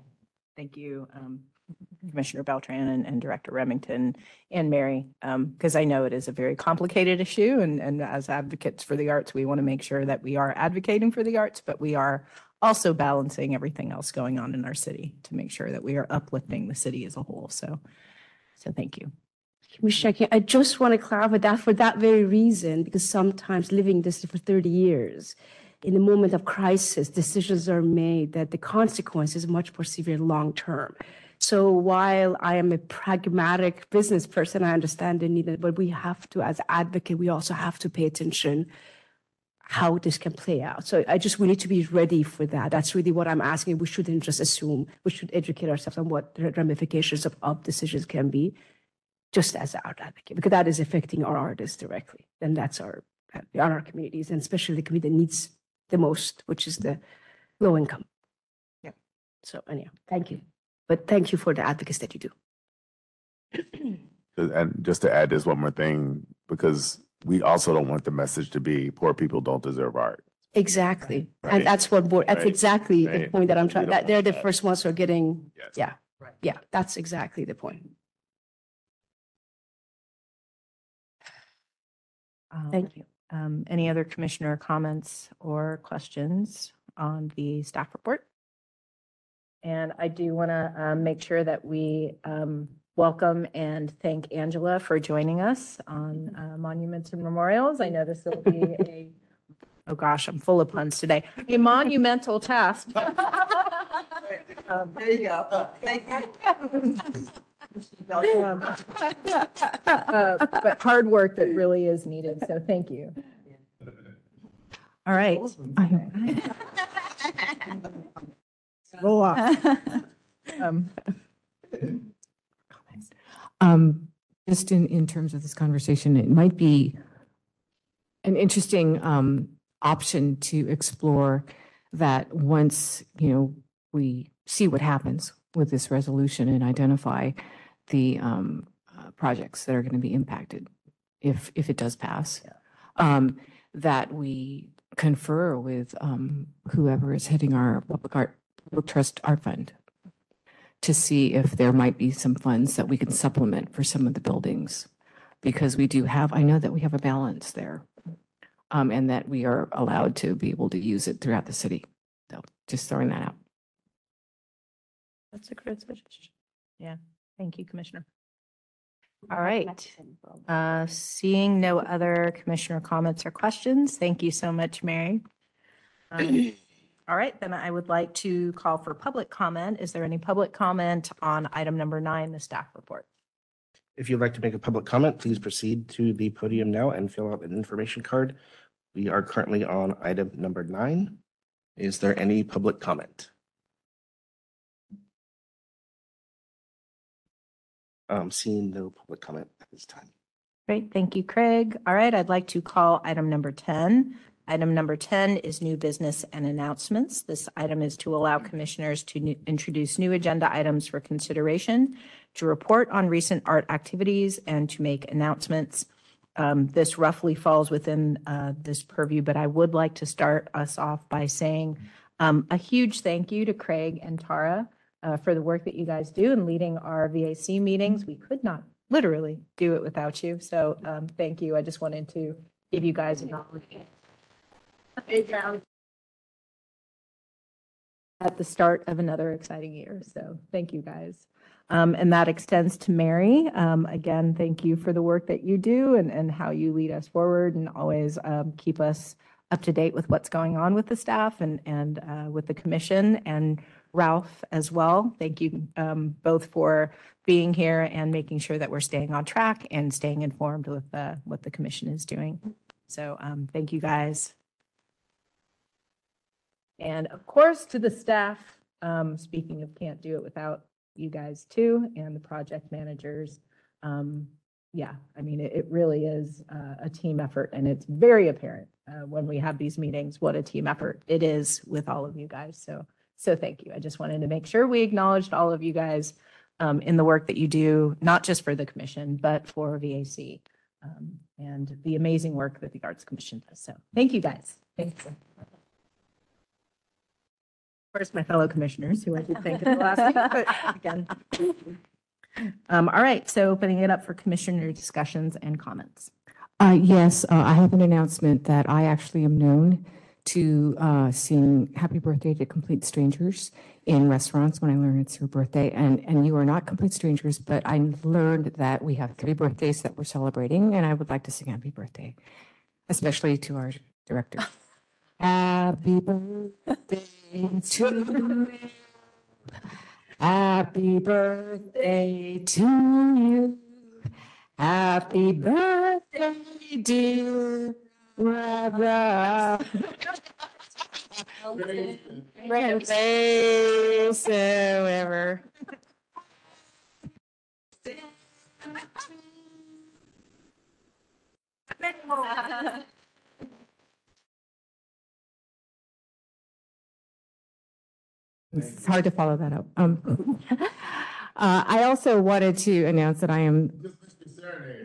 Thank you, um, Commissioner Beltran and, and Director Remington and Mary, um, because I know it is a very complicated issue and, and as advocates for the arts, we want to make sure that we are advocating for the arts, but we are also balancing everything else going on in our city to make sure that we are uplifting the city as a whole. So, so thank you. Commissioner, I just want to clarify that for that very reason, because sometimes living this for 30 years, in the moment of crisis, decisions are made that the consequence is much more severe long term. So while I am a pragmatic business person, I understand the need, but we have to, as advocate, we also have to pay attention how this can play out. So I just, we need to be ready for that. That's really what I'm asking. We shouldn't just assume, we should educate ourselves on what the ramifications of, of decisions can be just as art advocate, because that is affecting our artists directly. And that's our, on our communities, and especially the community that needs the most, which is the low income. Yeah. So anyhow, thank you. But thank you for the advocacy that you do. And just to add this one more thing, because we also don't want the message to be poor people don't deserve art. Exactly. Right. And that's what, board- that's Right. exactly the Right. point that I'm We trying, don't that they're want the that. first ones who are getting, Yes. yeah. Yeah, that's exactly the point. Thank you. Um, any other commissioner comments or questions on the staff report? And I do want to, um, make sure that we, um, welcome and thank Angela for joining us on, uh, Monuments and Memorials. I know this will be a, oh gosh, I'm full of puns today, a monumental task. Um, There you go. Thank you. um, uh, But hard work that really is needed, so thank you. All right. Roll off. Um, Um, just in, in terms of this conversation, it might be an interesting, um, option to explore that once, you know, we see what happens with this resolution and identify the, um, uh, projects that are going to be impacted if, if it does pass. Um, that we confer with um, whoever is heading our public art, public trust our fund to see if there might be some funds that we can supplement for some of the buildings. Because we do have, I know that we have a balance there. Um, and that we are allowed to be able to use it throughout the city. So just throwing that out. That's a great suggestion. Yeah, thank you, Commissioner. All right. Uh, seeing no other commissioner comments or questions, thank you so much, Mary. Um, All right, then I would like to call for public comment. Is there any public comment on item number nine, the staff report? If you'd like to make a public comment, please proceed to the podium now and fill out an information card. We are currently on item number nine. Is there any public comment? Um, seeing no public comment at this time. Great, thank you, Craig. All right, I'd like to call item number 10. Item number 10 is new business and announcements. This item is to allow commissioners to introduce new agenda items for consideration, to report on recent art activities, and to make announcements. Um, This roughly falls within uh, this purview, but I would like to start us off by saying um, a huge thank you to Craig and Tara uh, for the work that you guys do in leading our VAC meetings. We could not literally do it without you. So um, thank you. I just wanted to give you guys an opportunity. At the start of another exciting year. So thank you, guys. Um, and that extends to Mary. Um, again, thank you for the work that you do and, and how you lead us forward and always um, keep us up to date with what's going on with the staff and, and uh, with the commission. And Ralph as well. Thank you um, both for being here and making sure that we're staying on track and staying informed with uh, what the commission is doing. So um, thank you guys. And of course, to the staff, um, speaking of can't do it without you guys too, and the project managers. Um, yeah, I mean, it, it really is uh, a team effort and it's very apparent uh, when we have these meetings, what a team effort it is with all of you guys. So, so thank you. I just wanted to make sure we acknowledged all of you guys um, in the work that you do, not just for the commission, but for VAC. um, and the amazing work that the Arts Commission does. So thank you, guys. Thank you. Of course, my fellow commissioners who I did thank at the last meeting, but again. Um, all right, so opening it up for commissioner discussions and comments. Uh, yes, uh, I have an announcement that I actually am known to uh, sing happy birthday to complete strangers in restaurants when I learn it's your birthday. And, and you are not complete strangers, but I learned that we have three birthdays that we're celebrating, and I would like to sing happy birthday, especially to our director. Happy birthday to you. Happy birthday to you. Happy birthday, dear brother. Birthday, so ever. It's hard to follow that up. Um, uh, I also wanted to announce that I am.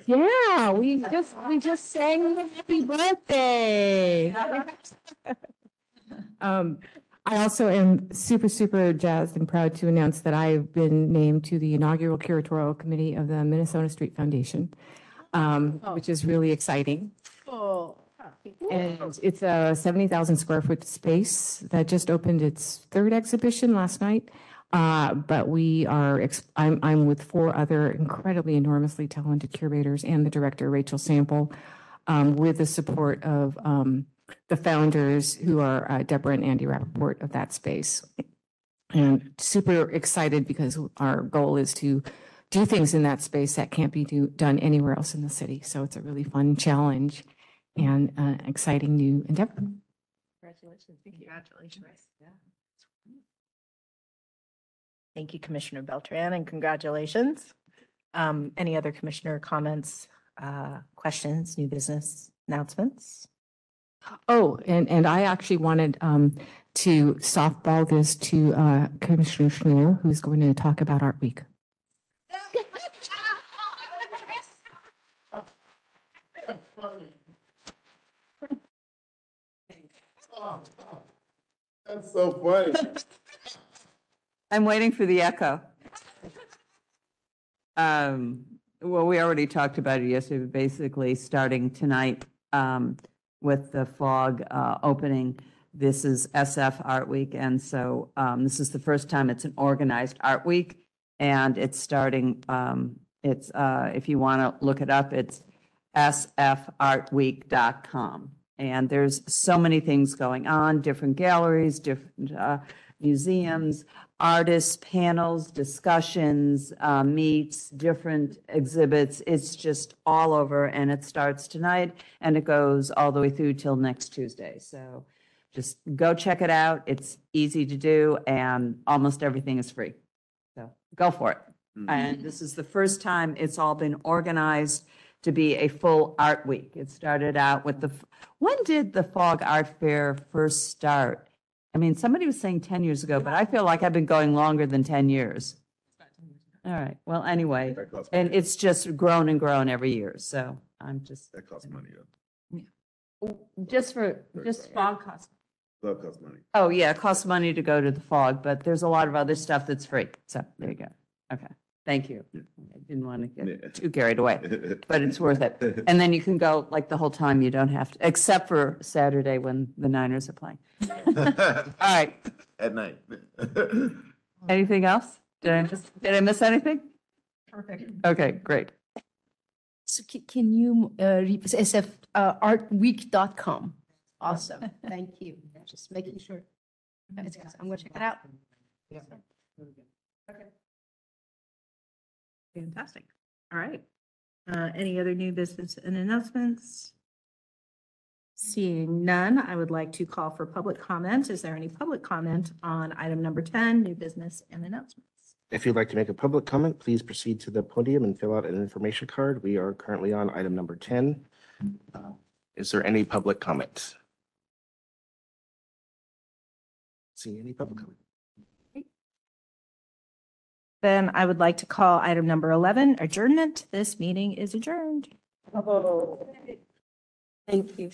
Yeah, we just, we just sang happy birthday. Um, I also am super, super jazzed and proud to announce that I've been named to the inaugural curatorial committee of the Minnesota Street Foundation, um, which is really exciting. And it's a 70,000 square foot space that just opened its third exhibition last night. Uh, But we are, ex- I'm, I'm with four other incredibly enormously talented curators and the director, Rachel Sample, um, with the support of um, the founders who are uh, Deborah and Andy Rappaport of that space. And super excited because our goal is to do things in that space that can't be do, done anywhere else in the city. So it's a really fun challenge and uh, exciting new endeavor. Congratulations. Congratulations. Thank you, Commissioner Beltran, and congratulations. Um, Any other commissioner comments, uh, questions, new business announcements? Oh, and, and I actually wanted um, to softball this to uh, Commissioner Schnair, who's going to talk about Art Week. That's so funny. I'm waiting for the echo. Um, well, we already talked about it yesterday, basically, starting tonight, um, with the fog, uh, opening, this is SF Art Week, and so, um, this is the first time it's an organized art week, and it's starting, um, it's, uh, if you want to look it up, it's sfartweek.com. And there's so many things going on, different galleries, different, uh, museums, artists, panels, discussions, uh, meets, different exhibits. It's just all over and it starts tonight and it goes all the way through till next Tuesday. So just go check it out. It's easy to do and almost everything is free. So go for it. And this is the first time it's all been organized to be a full art week. It started out with the, when did the Fog Art Fair first start? I mean, somebody was saying 10 years ago, but I feel like I've been going longer than 10 years. All right, well, anyway, That costs and money. it's just grown and grown every year, so I'm just, That costs money. though. Yeah. Just for, just fog costs. That costs money. Oh, yeah, it costs money to go to the fog, but there's a lot of other stuff that's free, so there you go. Okay, thank you. I didn't want to get too carried away, but it's worth it. And then you can go like the whole time, you don't have to, except for Saturday when the Niners are playing. All right, At night. anything else? Did I miss, did I miss anything? Perfect. Okay, great. So ca- can you, uh, re- SF, uh, artweek.com? Awesome, thank you. Just making sure. It's- I'm gonna check it out. Fantastic. All right. Uh, Any other new business and announcements? Seeing none, I would like to call for public comment. Is there any public comment on item number 10, new business and announcements? If you'd like to make a public comment, please proceed to the podium and fill out an information card. We are currently on item number 10. Uh, Is there any public comment? See any public comment? Then I would like to call item number 11, adjournment. This meeting is adjourned. Thank you.